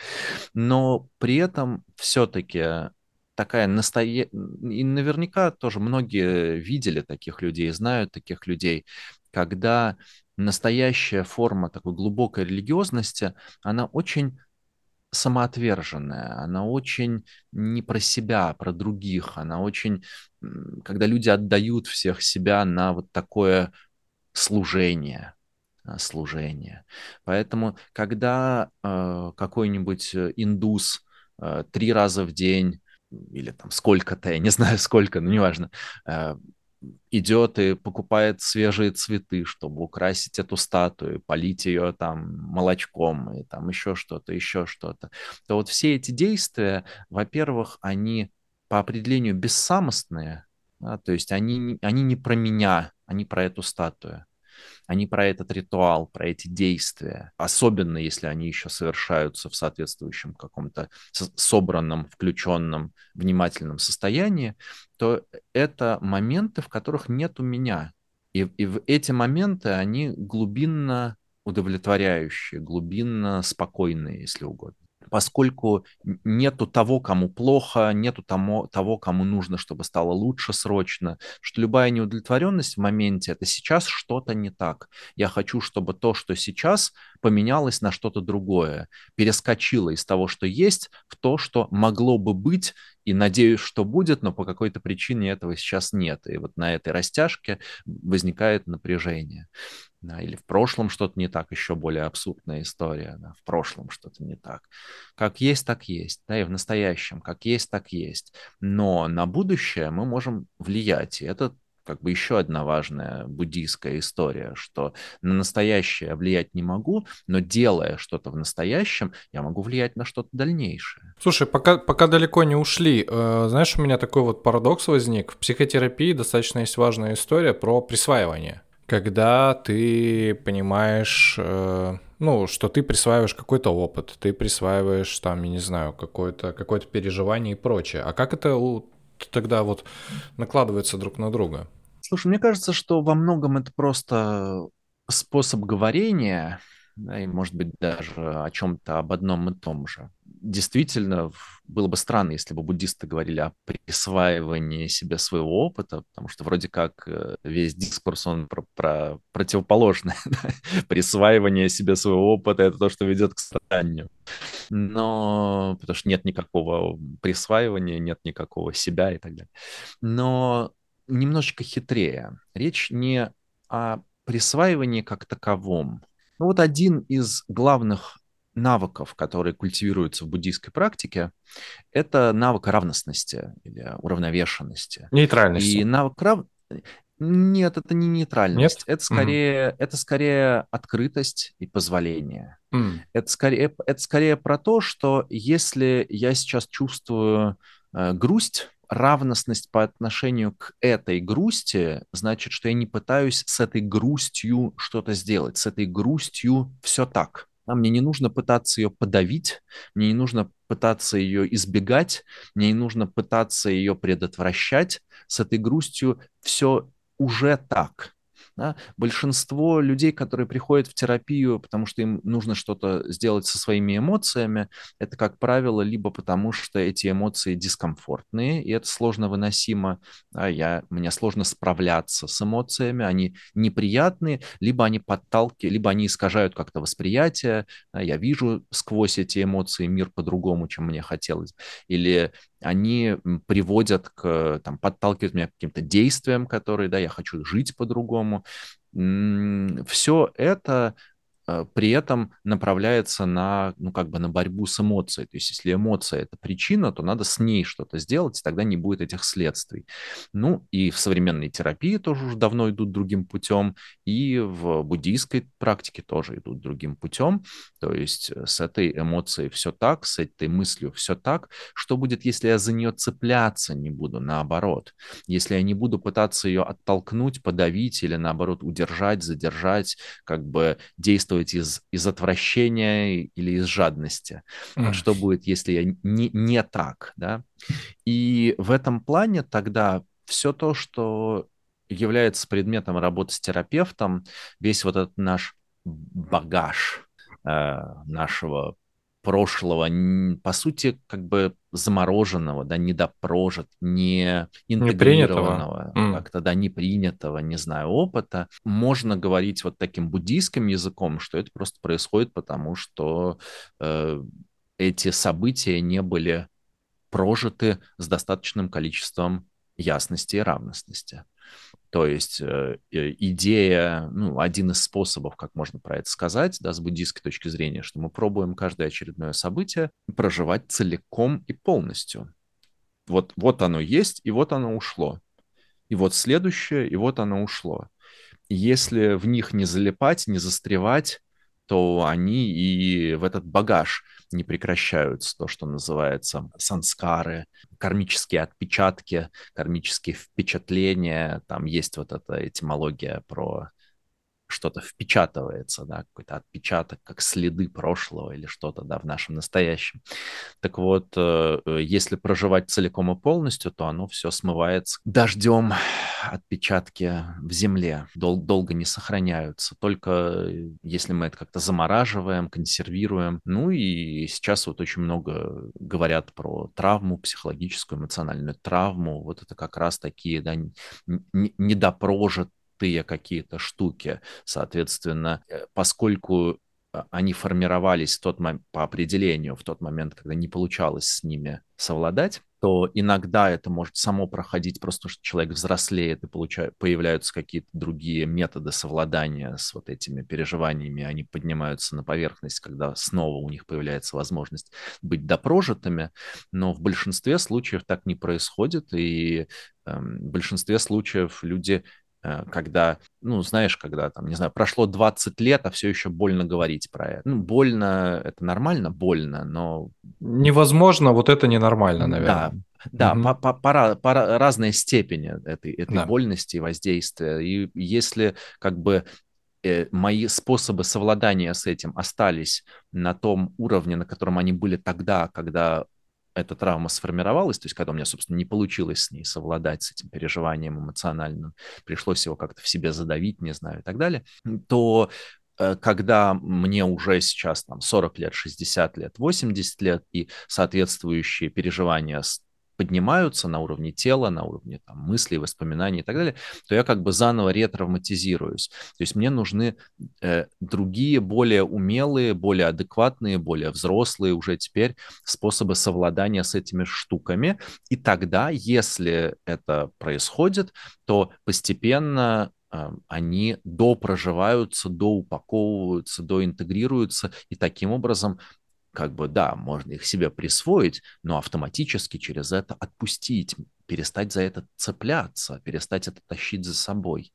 Но при этом все-таки такая настоящая... И наверняка тоже многие видели таких людей, знают таких людей, когда настоящая форма такой глубокой религиозности, она очень самоотверженная, она очень не про себя, а про других, она очень, когда люди отдают всех себя на вот такое служение, а, служение. Поэтому, когда э, какой-нибудь индус э, три раза в день или там сколько-то, я не [LAUGHS] знаю сколько, но неважно, э, идет и покупает свежие цветы, чтобы украсить эту статую, полить ее там молочком и там еще что-то, еще что-то, то вот все эти действия, во-первых, они по определению бессамостные, да, то есть они, они не про меня, они про эту статую они про этот ритуал, про эти действия, особенно если они еще совершаются в соответствующем каком-то собранном, включенном, внимательном состоянии, то это моменты, в которых нет у меня. И, и в эти моменты они глубинно удовлетворяющие, глубинно спокойные, если угодно поскольку нету того, кому плохо, нету тому, того, кому нужно, чтобы стало лучше срочно, что любая неудовлетворенность в моменте – это сейчас что-то не так. Я хочу, чтобы то, что сейчас, поменялось на что-то другое, перескочило из того, что есть, в то, что могло бы быть, и надеюсь, что будет, но по какой-то причине этого сейчас нет. И вот на этой растяжке возникает напряжение да, или в прошлом что-то не так, еще более абсурдная история, да, в прошлом что-то не так. Как есть, так есть, да, и в настоящем, как есть, так есть. Но на будущее мы можем влиять, и это как бы еще одна важная буддийская история, что на настоящее влиять не могу, но делая что-то в настоящем, я могу влиять на что-то дальнейшее. Слушай, пока, пока далеко не ушли, э, знаешь, у меня такой вот парадокс возник. В психотерапии достаточно есть важная история про присваивание когда ты понимаешь, э, ну, что ты присваиваешь какой-то опыт, ты присваиваешь там, я не знаю, какое-то какое переживание и прочее. А как это у, тогда вот накладывается друг на друга? Слушай, мне кажется, что во многом это просто способ говорения, да, и, может быть, даже о чем-то об одном и том же. Действительно, было бы странно, если бы буддисты говорили о присваивании себе своего опыта, потому что вроде как э, весь дискурс, он про, про противоположное. [LAUGHS] Присваивание себе своего опыта — это то, что ведет к страданию. Но потому что нет никакого присваивания, нет никакого себя и так далее. Но немножечко хитрее. Речь не о присваивании как таковом, ну вот один из главных навыков, которые культивируются в буддийской практике, это навык равностности или уравновешенности. Нейтральности. И навык рав... Нет, это не нейтральность. Нет? Это скорее, mm. это скорее открытость и позволение. Mm. Это, скорее, это скорее про то, что если я сейчас чувствую э, грусть, равностность по отношению к этой грусти значит, что я не пытаюсь с этой грустью что-то сделать. С этой грустью все так. а мне не нужно пытаться ее подавить, мне не нужно пытаться ее избегать, мне не нужно пытаться ее предотвращать. С этой грустью все уже так. Да? Большинство людей, которые приходят в терапию, потому что им нужно что-то сделать со своими эмоциями, это, как правило, либо потому что эти эмоции дискомфортные, и это сложно выносимо, а я, мне сложно справляться с эмоциями, они неприятные, либо они подталкивают, либо они искажают как-то восприятие, а я вижу сквозь эти эмоции мир по-другому, чем мне хотелось, или они приводят к, там, подталкивают меня к каким-то действиям, которые, да, я хочу жить по-другому. Все это при этом направляется на, ну, как бы на борьбу с эмоцией. То есть если эмоция – это причина, то надо с ней что-то сделать, и тогда не будет этих следствий. Ну, и в современной терапии тоже уже давно идут другим путем, и в буддийской практике тоже идут другим путем. То есть э, с этой эмоцией все так, с этой мыслью все так. Что будет, если я за нее цепляться не буду, наоборот? Если я не буду пытаться ее оттолкнуть, подавить или, наоборот, удержать, задержать, как бы действовать действовать из, из отвращения или из жадности. Mm. Что будет, если я не, не так, да? И в этом плане тогда все то, что является предметом работы с терапевтом, весь вот этот наш багаж э, нашего прошлого, по сути, как бы замороженного, да, недопрожит, не интегрированного, не как-то, да, не принятого, не знаю, опыта. Можно говорить вот таким буддийским языком, что это просто происходит потому, что э, эти события не были прожиты с достаточным количеством ясности и равностности. То есть э, э, идея, ну, один из способов, как можно про это сказать, да, с буддийской точки зрения, что мы пробуем каждое очередное событие проживать целиком и полностью. Вот, вот оно есть, и вот оно ушло. И вот следующее, и вот оно ушло. если в них не залипать, не застревать, то они и в этот багаж не прекращаются, то, что называется санскары, кармические отпечатки, кармические впечатления. Там есть вот эта этимология про что-то впечатывается, да, какой-то отпечаток, как следы прошлого или что-то, да, в нашем настоящем. Так вот, э, э, если проживать целиком и полностью, то оно все смывается дождем, отпечатки в земле дол- долго не сохраняются, только э, если мы это как-то замораживаем, консервируем. Ну и сейчас вот очень много говорят про травму, психологическую, эмоциональную травму. Вот это как раз такие, да, недопрожитые крутые какие-то штуки. Соответственно, э, поскольку а, они формировались в тот момент, по определению в тот момент, когда не получалось с ними совладать, то иногда это может само проходить, просто что человек взрослеет и получает, появляются какие-то другие методы совладания с вот этими переживаниями, они поднимаются на поверхность, когда снова у них появляется возможность быть допрожитыми, но в большинстве случаев так не происходит, и э, в большинстве случаев люди когда, ну, знаешь, когда там, не знаю, прошло 20 лет, а все еще больно говорить про это. Ну, больно, это нормально, больно, но... Невозможно, вот это ненормально, наверное. Да, да, угу. по, по, по, по разной степени этой, этой да. больности и воздействия. И если как бы э, мои способы совладания с этим остались на том уровне, на котором они были тогда, когда эта травма сформировалась, то есть когда у меня, собственно, не получилось с ней совладать, с этим переживанием эмоциональным, пришлось его как-то в себе задавить, не знаю, и так далее, то э, когда мне уже сейчас там 40 лет, 60 лет, 80 лет, и соответствующие переживания поднимаются на уровне тела, на уровне там, мыслей, воспоминаний и так далее, то я как бы заново ретравматизируюсь. То есть мне нужны э, другие, более умелые, более адекватные, более взрослые уже теперь способы совладания с этими штуками. И тогда, если это происходит, то постепенно э, они допроживаются, доупаковываются, доинтегрируются, и таким образом как бы, да, можно их себе присвоить, но автоматически через это отпустить, перестать за это цепляться, перестать это тащить за собой.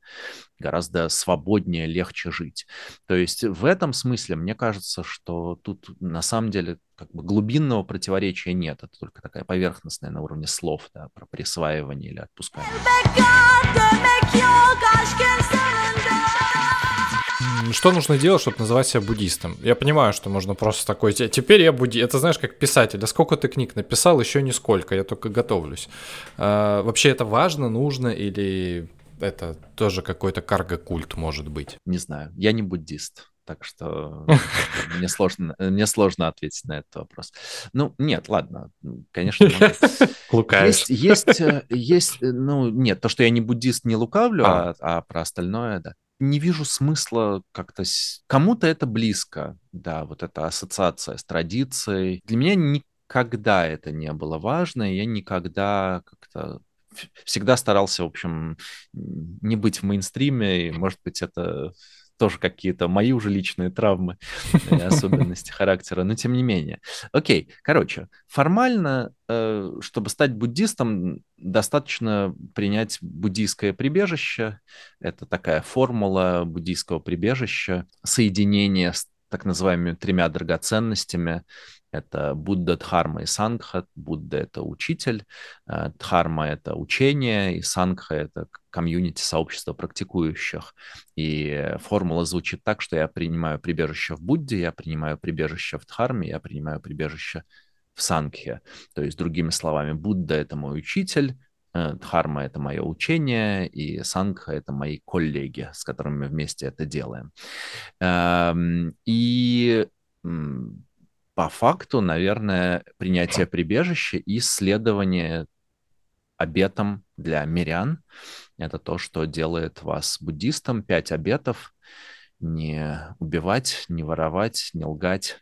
Гораздо свободнее, легче жить. То есть в этом смысле мне кажется, что тут на самом деле как бы глубинного противоречия нет. Это только такая поверхностная на уровне слов, да, про присваивание или отпускание. Что нужно делать, чтобы называть себя буддистом? Я понимаю, что можно просто такой, теперь я буддист. Это знаешь, как писатель. А сколько ты книг написал? Еще нисколько, я только готовлюсь. А, вообще это важно, нужно или это тоже какой-то карго-культ может быть? Не знаю, я не буддист. Так что [LAUGHS] мне сложно, мне сложно ответить на этот вопрос. Ну, нет, ладно, конечно. [LAUGHS] Есть, есть, э, есть, э, ну, нет, то, что я не буддист, не лукавлю, а, а, а про остальное, да. Не вижу смысла как-то... Кому-то это близко, да, вот эта ассоциация с традицией. Для меня никогда это не было важно, я никогда как-то всегда старался, в общем, не быть в мейнстриме, и, может быть, это тоже какие-то мои уже личные травмы, [LAUGHS] особенности характера, но тем не менее. Окей, короче, формально, э, чтобы стать буддистом, достаточно принять буддийское прибежище. Это такая формула буддийского прибежища, соединение с так называемыми тремя драгоценностями. Это Будда, Дхарма и Сангха. Будда — это учитель, э, Дхарма — это учение, и Сангха — это комьюнити, сообщество практикующих. И формула звучит так, что я принимаю прибежище в Будде, я принимаю прибежище в Дхарме, я принимаю прибежище в Сангхе. То есть, другими словами, Будда — это мой учитель, э, Дхарма — это мое учение, и Сангха — это мои коллеги, с которыми мы вместе это делаем. Эм, и по факту, наверное, принятие прибежища и исследование обетом для мирян — это то, что делает вас буддистом. Пять обетов — не убивать, не воровать, не лгать,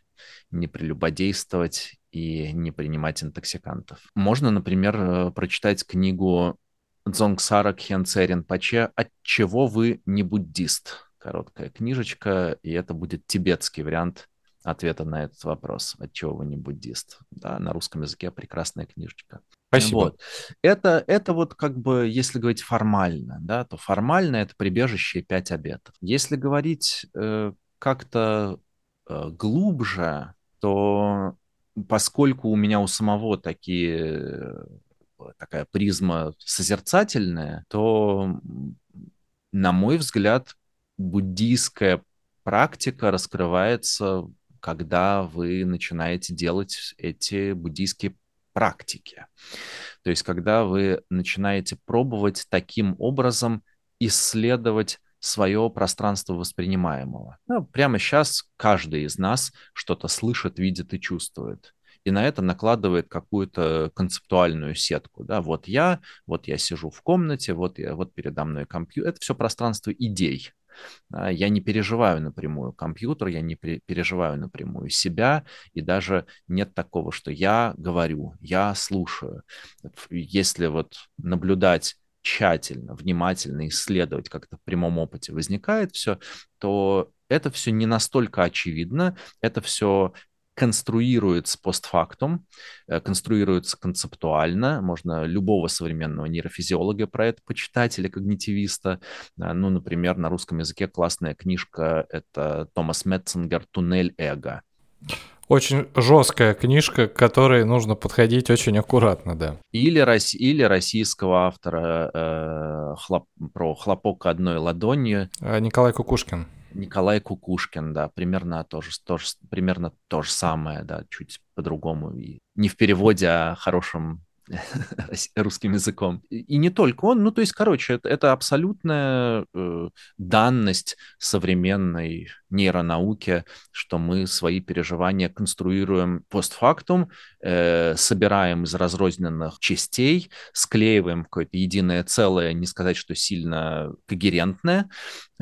не прелюбодействовать и не принимать интоксикантов. Можно, например, э, прочитать книгу Дзонгсара Кхенце Паче «От чего вы не буддист?» Короткая книжечка, и это будет тибетский вариант ответа на этот вопрос, от чего вы не буддист. Да, на русском языке прекрасная книжечка. Спасибо. Вот. Это, это вот как бы, если говорить формально, да, то формально это прибежище и пять обетов. Если говорить э, как-то э, глубже, то поскольку у меня у самого такие такая призма созерцательная, то, на мой взгляд, буддийская практика раскрывается, когда вы начинаете делать эти буддийские практики. То есть, когда вы начинаете пробовать таким образом исследовать свое пространство воспринимаемого. Ну, прямо сейчас каждый из нас что-то слышит, видит и чувствует и на это накладывает какую-то концептуальную сетку. Да? Вот я, вот я сижу в комнате, вот, я, вот передо мной компьютер. Это все пространство идей. Я не переживаю напрямую компьютер, я не переживаю напрямую себя, и даже нет такого, что я говорю, я слушаю. Если вот наблюдать тщательно, внимательно исследовать, как это в прямом опыте возникает все, то это все не настолько очевидно, это все конструируется постфактум, э, конструируется концептуально. Можно любого современного нейрофизиолога про это почитать или когнитивиста. Э, ну, например, на русском языке классная книжка — это Томас Метцингер «Туннель эго». Очень жесткая книжка, к которой нужно подходить очень аккуратно, да. Или, или российского автора э, хлоп, про хлопок одной ладонью. Э, Николай Кукушкин. Николай Кукушкин, да, примерно то же, то же, примерно то же самое, да, чуть по-другому. И не в переводе, а хорошем [LAUGHS] русским языком. И не только он, ну, то есть, короче, это, это абсолютная э, данность современной нейронауки, что мы свои переживания конструируем постфактум, э, собираем из разрозненных частей, склеиваем какое-то единое целое, не сказать, что сильно когерентное,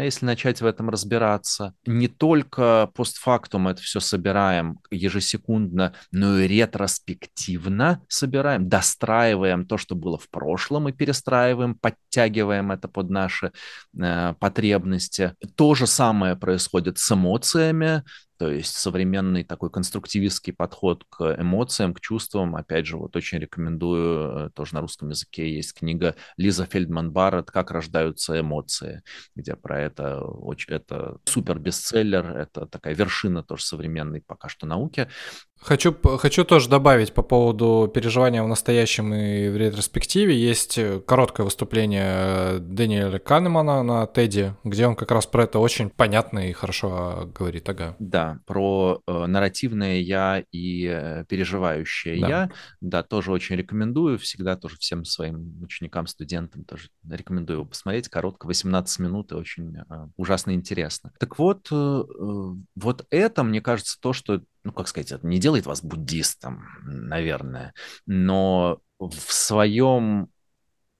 если начать в этом разбираться. Не только постфактум это все собираем ежесекундно, но и ретроспективно собираем, достраиваем то, что было в прошлом, и перестраиваем, подтягиваем это под наши э, потребности. То же самое происходит с эмоциями, то есть современный такой конструктивистский подход к эмоциям, к чувствам. Опять же, вот очень рекомендую, э, тоже на русском языке есть книга Лиза Фельдман Барретт «Как рождаются эмоции», где про это, очень, это супер бестселлер, это такая вершина тоже современной пока что науки. Хочу, хочу тоже добавить по поводу переживания в настоящем и в ретроспективе. Есть э, короткое выступление э, Дэниеля Канемана на Теди, где он как раз про это очень понятно и хорошо говорит. Ага. Да, про э, нарративное я и э, переживающее да. я. Да, тоже очень рекомендую. Всегда тоже всем своим ученикам, студентам тоже рекомендую его посмотреть. Коротко, 18 минут и очень э, ужасно интересно. Так вот, э, э вот это, мне кажется, то, что ну, как сказать, это не делает вас буддистом, наверное, но в своем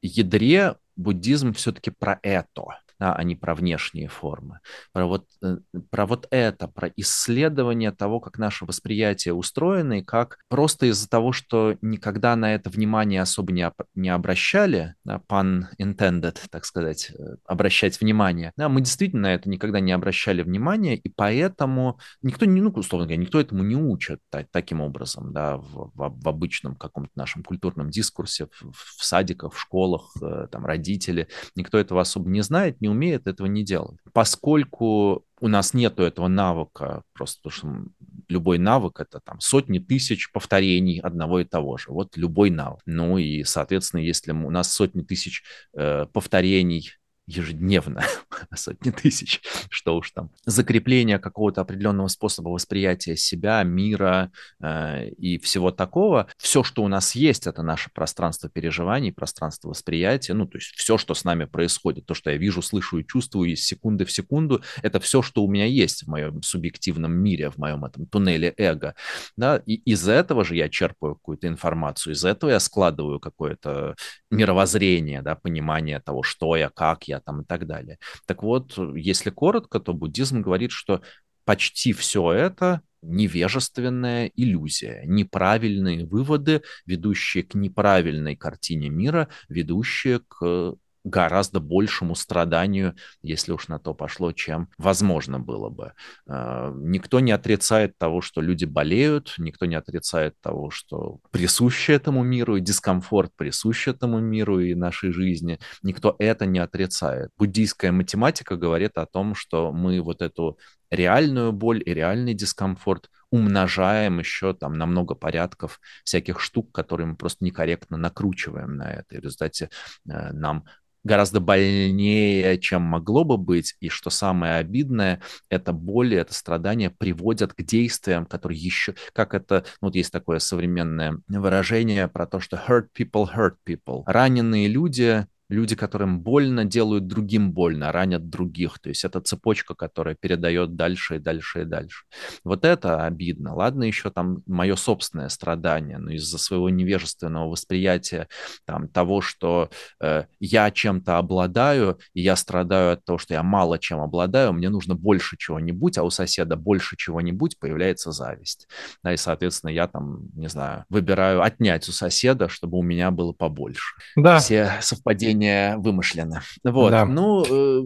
ядре буддизм все-таки про это да, а не про внешние формы. Про вот, э, про вот это, про исследование того, как наше восприятие устроено, и как просто из-за того, что никогда на это внимание особо не, не обращали, да, pun intended, так сказать, э, обращать внимание, да, мы действительно на это никогда не обращали внимания, и поэтому никто, не, ну, условно говоря, никто этому не учит так, таким образом, да, в, в, в обычном каком-то нашем культурном дискурсе, в, в садиках, в школах, э, там, родители, никто этого особо не знает, не умеет, этого не делать. Поскольку у нас нету этого навыка, просто потому что любой навык — это там сотни тысяч повторений одного и того же. Вот любой навык. Ну и, соответственно, если у нас сотни тысяч э, повторений ежедневно, [LAUGHS] сотни тысяч, что уж там, закрепление какого-то определенного способа восприятия себя, мира э, и всего такого. Все, что у нас есть, это наше пространство переживаний, пространство восприятия, ну, то есть все, что с нами происходит, то, что я вижу, слышу и чувствую из секунды в секунду, это все, что у меня есть в моем субъективном мире, в моем этом туннеле эго, да, и из этого же я черпаю какую-то информацию, из этого я складываю какое-то мировоззрение, да, понимание того, что я, как я, там и так далее. Так вот, если коротко, то буддизм говорит, что почти все это невежественная иллюзия, неправильные выводы, ведущие к неправильной картине мира, ведущие к гораздо большему страданию, если уж на то пошло, чем возможно было бы. А, никто не отрицает того, что люди болеют, никто не отрицает того, что присуще этому миру, и дискомфорт присущ этому миру и нашей жизни. Никто это не отрицает. Буддийская математика говорит о том, что мы вот эту реальную боль и реальный дискомфорт умножаем еще там на много порядков всяких штук, которые мы просто некорректно накручиваем на это. И в результате э, нам гораздо больнее, чем могло бы быть. И что самое обидное, это боли, это страдания приводят к действиям, которые еще, как это, ну, вот есть такое современное выражение про то, что hurt people hurt people. Раненые люди люди, которым больно, делают другим больно, ранят других. То есть это цепочка, которая передает дальше и дальше и дальше. Вот это обидно. Ладно, еще там мое собственное страдание, но из-за своего невежественного восприятия там, того, что э, я чем-то обладаю, и я страдаю от того, что я мало чем обладаю, мне нужно больше чего-нибудь, а у соседа больше чего-нибудь, появляется зависть. Да, и, соответственно, я там, не знаю, выбираю отнять у соседа, чтобы у меня было побольше. Да. Все совпадения не вымышленно. Вот. Да. Ну, э,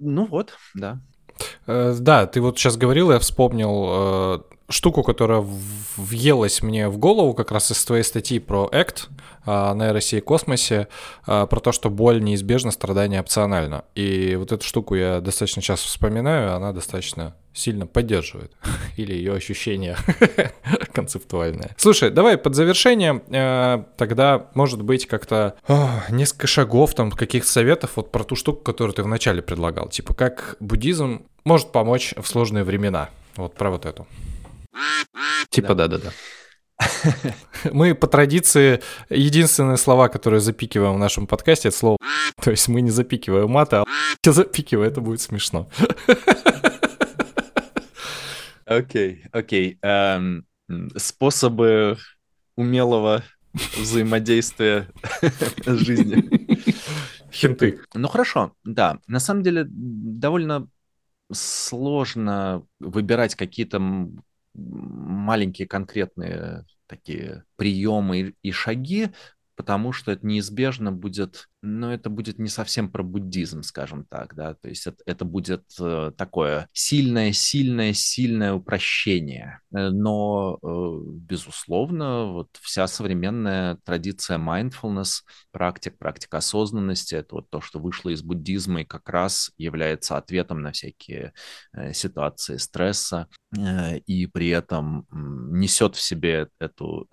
ну вот, да. Э, да, ты вот сейчас говорил, я вспомнил э, штуку, которая въелась мне в голову как раз из твоей статьи про ACT э, на России космосе, э, про то, что боль неизбежна, страдание опционально. И вот эту штуку я достаточно часто вспоминаю, она достаточно сильно поддерживает. [LAUGHS] Или ее ощущение [LAUGHS] концептуальное. Слушай, давай под завершение э, тогда, может быть, как-то э, несколько шагов, там, каких-то советов вот про ту штуку, которую ты вначале предлагал. Типа, как буддизм может помочь в сложные времена. Вот про вот эту. Типа да-да-да. [LAUGHS] Мы по традиции единственные слова, которые запикиваем в нашем подкасте, это слово То есть мы не запикиваем мата, а запикиваем, это будет смешно. [LAUGHS] Окей, окей. Эм, способы умелого взаимодействия с жизнью. Хинты. Ну хорошо, да. На самом деле довольно сложно выбирать какие-то маленькие конкретные такие приемы и шаги, потому что это неизбежно будет но это будет не совсем про буддизм, скажем так, да, то есть это, это будет э, такое сильное, сильное, сильное упрощение, э, но, э, безусловно, вот вся современная традиция mindfulness, практик, практика осознанности, это вот то, что вышло из буддизма и как раз является ответом на всякие ситуации стресса, и при этом несет в себе эту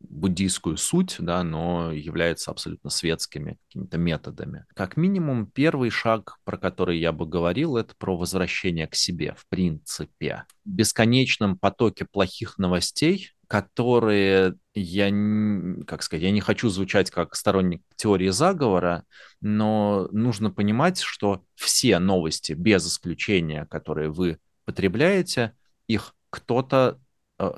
буддийскую суть, да, но является абсолютно светскими какими-то методами. Как минимум, первый шаг, про который я бы говорил, это про возвращение к себе, в принципе. В бесконечном потоке плохих новостей, которые я, как сказать, я не хочу звучать как сторонник теории заговора, но нужно понимать, что все новости, без исключения, которые вы потребляете, их кто-то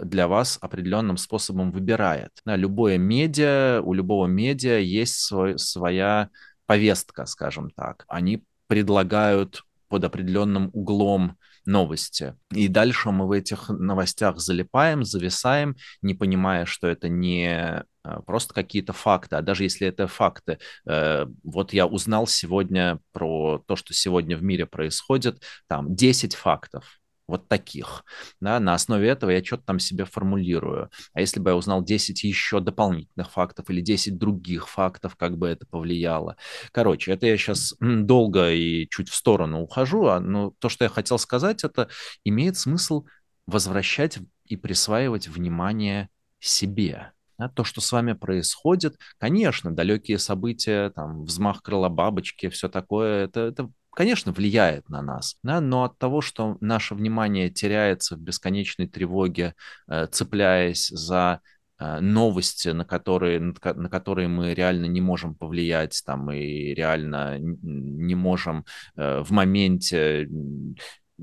для вас определенным способом выбирает. Да, любое медиа, у любого медиа есть свой, своя повестка, скажем так. Они предлагают под определенным углом новости. И дальше мы в этих новостях залипаем, зависаем, не понимая, что это не э, просто какие-то факты, а даже если это факты. Э, вот я узнал сегодня про то, что сегодня в мире происходит, там 10 фактов вот таких. Да, на основе этого я что-то там себе формулирую. А если бы я узнал 10 еще дополнительных фактов или 10 других фактов, как бы это повлияло. Короче, это я сейчас долго и чуть в сторону ухожу, а, но то, что я хотел сказать, это имеет смысл возвращать и присваивать внимание себе. Да, то, что с вами происходит, конечно, далекие события, там, взмах крыла бабочки, все такое, это, это конечно, влияет на нас, да, но от того, что наше внимание теряется в бесконечной тревоге, э, цепляясь за э, новости, на которые, на которые мы реально не можем повлиять, там, и реально не можем э, в моменте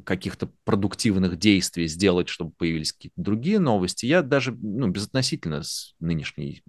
каких-то продуктивных действий сделать, чтобы появились какие-то другие новости. Я даже, ну, безотносительно с нынешней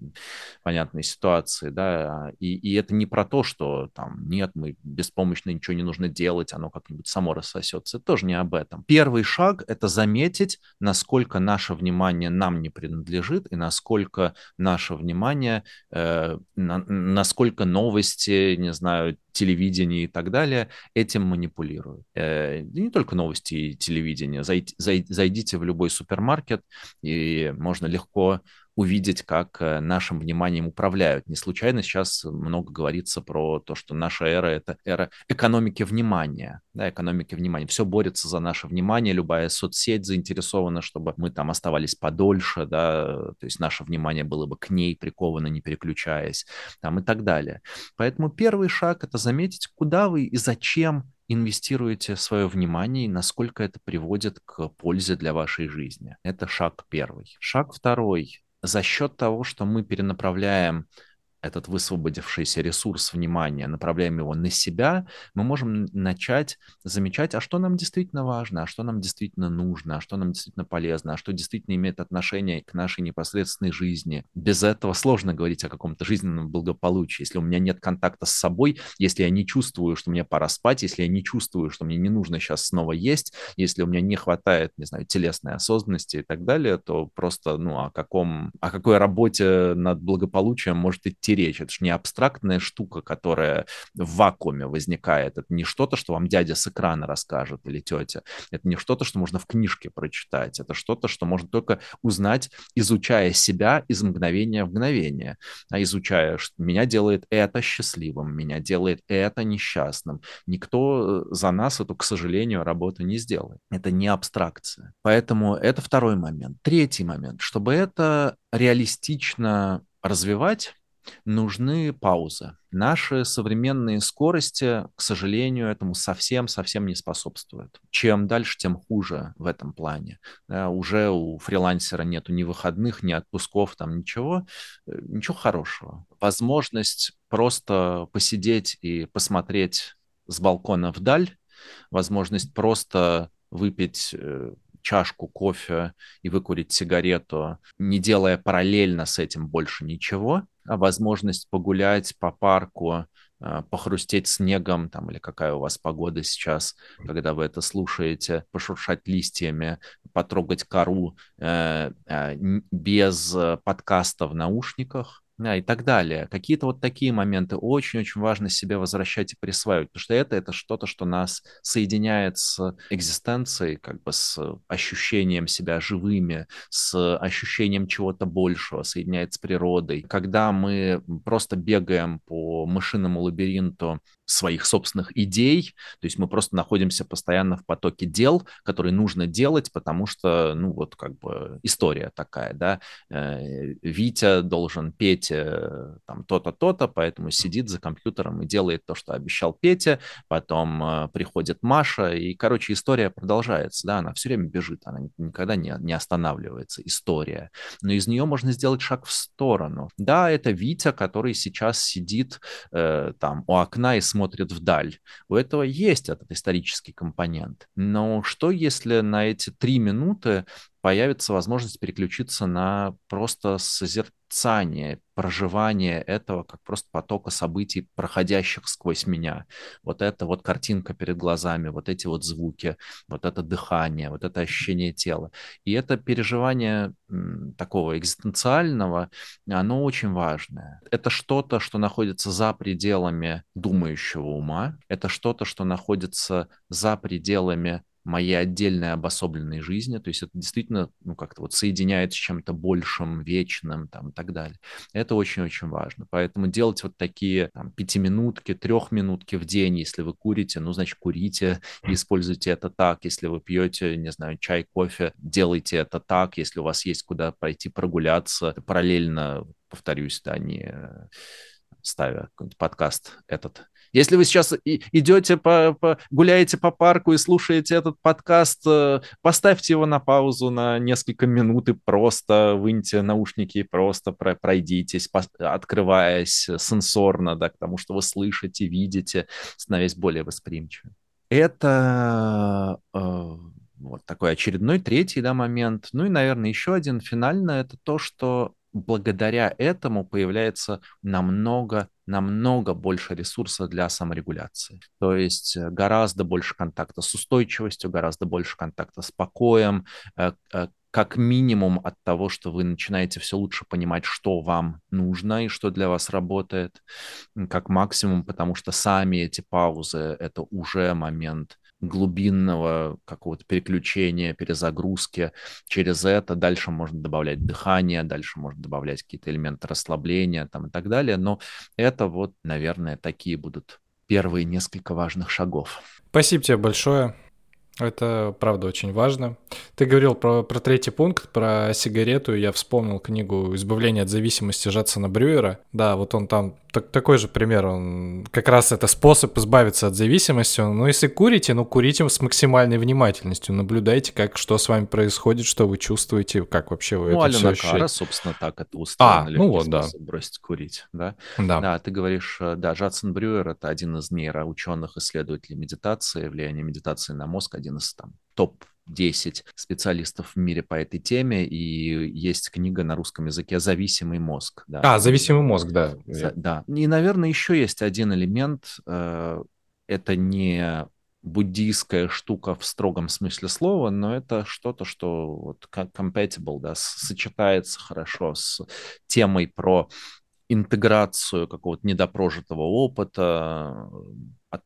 понятной ситуации, да, и, и это не про то, что там, нет, мы беспомощно ничего не нужно делать, оно как-нибудь само рассосется. Это тоже не об этом. Первый шаг — это заметить, насколько наше внимание нам не принадлежит и насколько наше внимание, э, на, насколько новости, не знаю, телевидение и так далее этим манипулируют. Э, не только новости и телевидение. Зайдите в любой супермаркет, и можно легко увидеть, как э, нашим вниманием управляют. Не случайно сейчас много говорится про то, что наша эра — это эра экономики внимания. Да, экономики внимания. Все борется за наше внимание, любая соцсеть заинтересована, чтобы мы там оставались подольше, да, то есть наше внимание было бы к ней приковано, не переключаясь, там и так далее. Поэтому первый шаг — это заметить, куда вы и зачем инвестируете свое внимание и насколько это приводит к пользе для вашей жизни. Это шаг первый. Шаг второй за счет того, что мы перенаправляем этот высвободившийся ресурс внимания, направляем его на себя, мы можем начать замечать, а что нам действительно важно, а что нам действительно нужно, а что нам действительно полезно, а что действительно имеет отношение к нашей непосредственной жизни. Без этого сложно говорить о каком-то жизненном благополучии. Если у меня нет контакта с собой, если я не чувствую, что мне пора спать, если я не чувствую, что мне не нужно сейчас снова есть, если у меня не хватает, не знаю, телесной осознанности и так далее, то просто, ну, о каком, о какой работе над благополучием может идти идти речь. Это же не абстрактная штука, которая в вакууме возникает. Это не что-то, что вам дядя с экрана расскажет или тетя. Это не что-то, что можно в книжке прочитать. Это что-то, что можно только узнать, изучая себя из мгновения в мгновение. А изучая, что меня делает это счастливым, меня делает это несчастным. Никто э, за нас эту, к сожалению, работу не сделает. Это не абстракция. Поэтому это второй момент. Третий момент. Чтобы это реалистично развивать, нужны паузы. Наши современные скорости, к сожалению, этому совсем-совсем не способствуют. Чем дальше, тем хуже в этом плане. Да, уже у фрилансера нету ни выходных, ни отпусков, там ничего, э, ничего хорошего. Возможность просто посидеть и посмотреть с балкона вдаль, возможность просто выпить э, чашку кофе и выкурить сигарету, не делая параллельно с этим больше ничего, возможность погулять по парку, а, похрустеть снегом, там, или какая у вас погода сейчас, когда вы это слушаете, пошуршать листьями, потрогать кору э, э, без подкаста в наушниках, да, и так далее. Какие-то вот такие моменты очень-очень важно себе возвращать и присваивать, потому что это, это что-то, что нас соединяет с экзистенцией, как бы с ощущением себя живыми, с ощущением чего-то большего, соединяет с природой. Когда мы просто бегаем по мышиному лабиринту своих собственных идей, то есть мы просто находимся постоянно в потоке дел, которые нужно делать, потому что, ну вот как бы история такая, да, э, Витя должен петь э, там то-то, то-то, поэтому сидит за компьютером и делает то, что обещал Петя, потом э, приходит Маша, и, короче, история продолжается, да, она все время бежит, она никогда не, не останавливается, история, но из нее можно сделать шаг в сторону. Да, это Витя, который сейчас сидит э, там у окна и смотрит вдаль. У этого есть этот исторический компонент. Но что, если на эти три минуты появится возможность переключиться на просто созерцание, проживание этого как просто потока событий, проходящих сквозь меня. Вот это вот картинка перед глазами, вот эти вот звуки, вот это дыхание, вот это ощущение тела. И это переживание такого экзистенциального, оно очень важное. Это что-то, что находится за пределами думающего ума, это что-то, что находится за пределами моей отдельной обособленной жизни, то есть это действительно, ну, как-то вот соединяет с чем-то большим, вечным, там, и так далее. Это очень-очень важно. Поэтому делать вот такие там, пятиминутки, трехминутки в день, если вы курите, ну, значит, курите и используйте это так. Если вы пьете, не знаю, чай, кофе, делайте это так. Если у вас есть куда пойти прогуляться, параллельно, повторюсь, да, не ставя какой-нибудь подкаст этот если вы сейчас идете, по, по, гуляете по парку и слушаете этот подкаст, э, поставьте его на паузу на несколько минут и просто выньте наушники и просто пройдитесь, открываясь сенсорно, да, к тому, что вы слышите, видите, становясь более восприимчивым. Это э, вот такой очередной третий да, момент. Ну и, наверное, еще один финально это то, что благодаря этому появляется намного намного больше ресурса для саморегуляции. То есть э, гораздо больше контакта с устойчивостью, гораздо больше контакта с покоем, э, э, как минимум от того, что вы начинаете все лучше понимать, что вам нужно и что для вас работает, как максимум, потому что сами эти паузы — это уже момент глубинного какого-то переключения, перезагрузки. Через это дальше можно добавлять дыхание, дальше можно добавлять какие-то элементы расслабления там и так далее. Но это вот, наверное, такие будут первые несколько важных шагов. Спасибо тебе большое. Это правда очень важно. Ты говорил про, про третий пункт, про сигарету. Я вспомнил книгу «Избавление от зависимости» Джадсона Брюера. Да, вот он там так, такой же пример. Он как раз это способ избавиться от зависимости. Ну, если курите, ну, курите с максимальной внимательностью. Наблюдайте, как, что с вами происходит, что вы чувствуете, как вообще вы ну, это Алена все Кара, собственно, так это устроено. А, ну вот, да. Бросить курить, да? Да. Да, ты говоришь, э, да, Джадсон Брюер — это один из нейроученых исследователей медитации, влияние медитации на мозг, один из там топ 10 специалистов в мире по этой теме, и есть книга на русском языке «Зависимый мозг». Да. А, «Зависимый мозг», да. За, да. И, наверное, еще есть один элемент. Э, это не буддийская штука в строгом смысле слова, но это что-то, что вот как compatible, да, сочетается хорошо с темой про интеграцию какого-то недопрожитого опыта, от,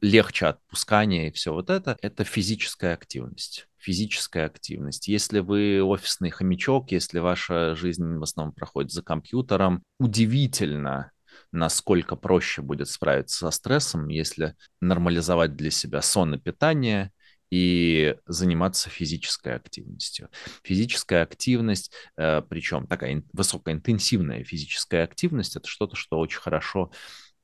легче отпускание и все вот это, это физическая активность. Физическая активность. Если вы офисный хомячок, если ваша жизнь в основном проходит за компьютером, удивительно, насколько проще будет справиться со стрессом, если нормализовать для себя сон и питание, и заниматься физической активностью. Физическая активность, э, причем такая высокоинтенсивная физическая активность, это что-то, что очень хорошо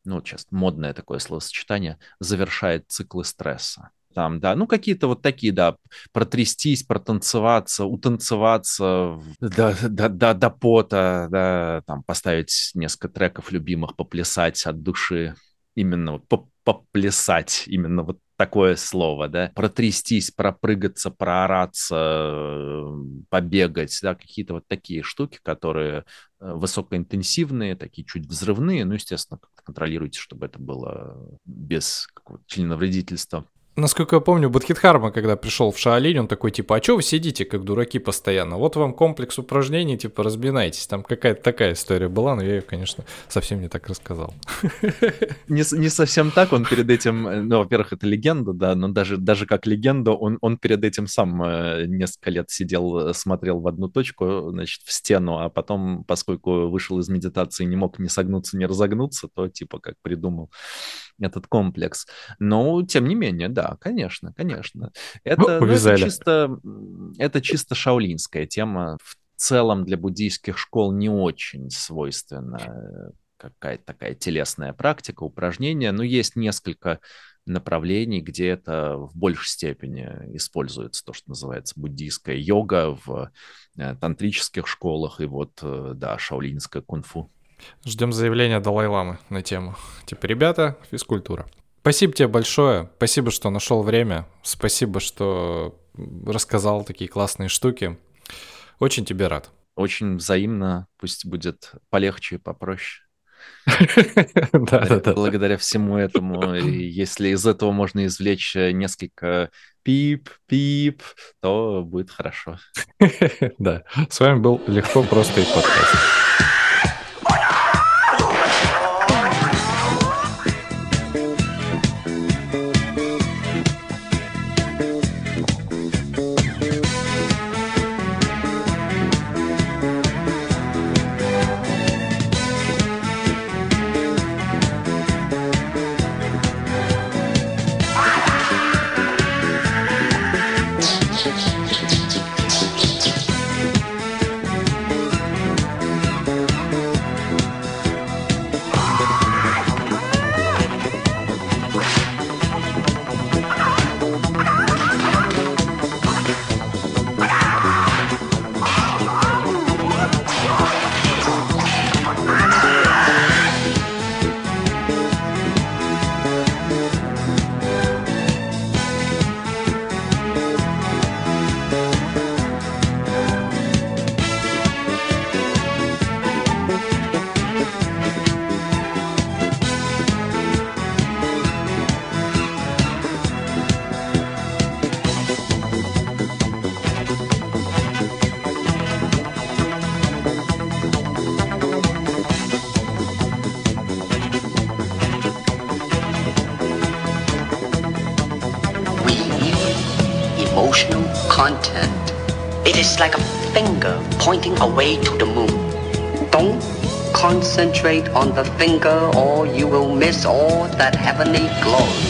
ну, сейчас модное такое словосочетание, завершает циклы стресса. Там, да, ну, какие-то вот такие, да, протрястись, протанцеваться, утанцеваться до, до, до, до пота, да, там, поставить несколько треков любимых, поплясать от души, именно вот поплясать, именно вот такое слово, да, протрястись, пропрыгаться, проораться, э, побегать, да, какие-то вот такие штуки, которые э, высокоинтенсивные, такие чуть взрывные, ну, естественно, контролируйте, чтобы это было без какого-то членовредительства. Насколько я помню, Бадхидхарма, когда пришел в Шаолинь, он такой, типа, а что вы сидите, как дураки постоянно? Вот вам комплекс упражнений, типа, разбинайтесь. Там какая-то такая история была, но я ее, конечно, совсем не так рассказал. [LAUGHS] Не, не совсем так, он перед этим, э, ну, во-первых, это легенда, да, но даже, даже как легенда, он, он перед этим сам э, несколько лет сидел, смотрел в одну точку, значит, в стену, а потом, поскольку вышел из медитации, не мог ни согнуться, ни разогнуться, то, типа, как придумал этот комплекс. Но, тем не менее, да, конечно, конечно. Это, ну, это, чисто, это чисто шаулинская тема. В целом для буддийских школ не очень свойственна э, какая-то такая телесная практика, упражнения, но есть несколько направлений, где это в большей степени используется, то, что называется буддийская йога в э, тантрических школах и вот, э, да, шаолинское кунг-фу. Ждем заявления Далай-Ламы на тему. Типа, ребята, физкультура. Спасибо тебе большое. Спасибо, что нашел время. Спасибо, что рассказал такие классные штуки. Очень тебе рад. Очень взаимно. Пусть будет полегче и попроще. [LAUGHS] Да, да, да. Благодаря всему этому, если из этого можно извлечь несколько пип-пип, то будет хорошо. [LAUGHS] Да. С вами был Легко, Просто и Подкаст. Concentrate on the finger or you will miss all that heavenly glory.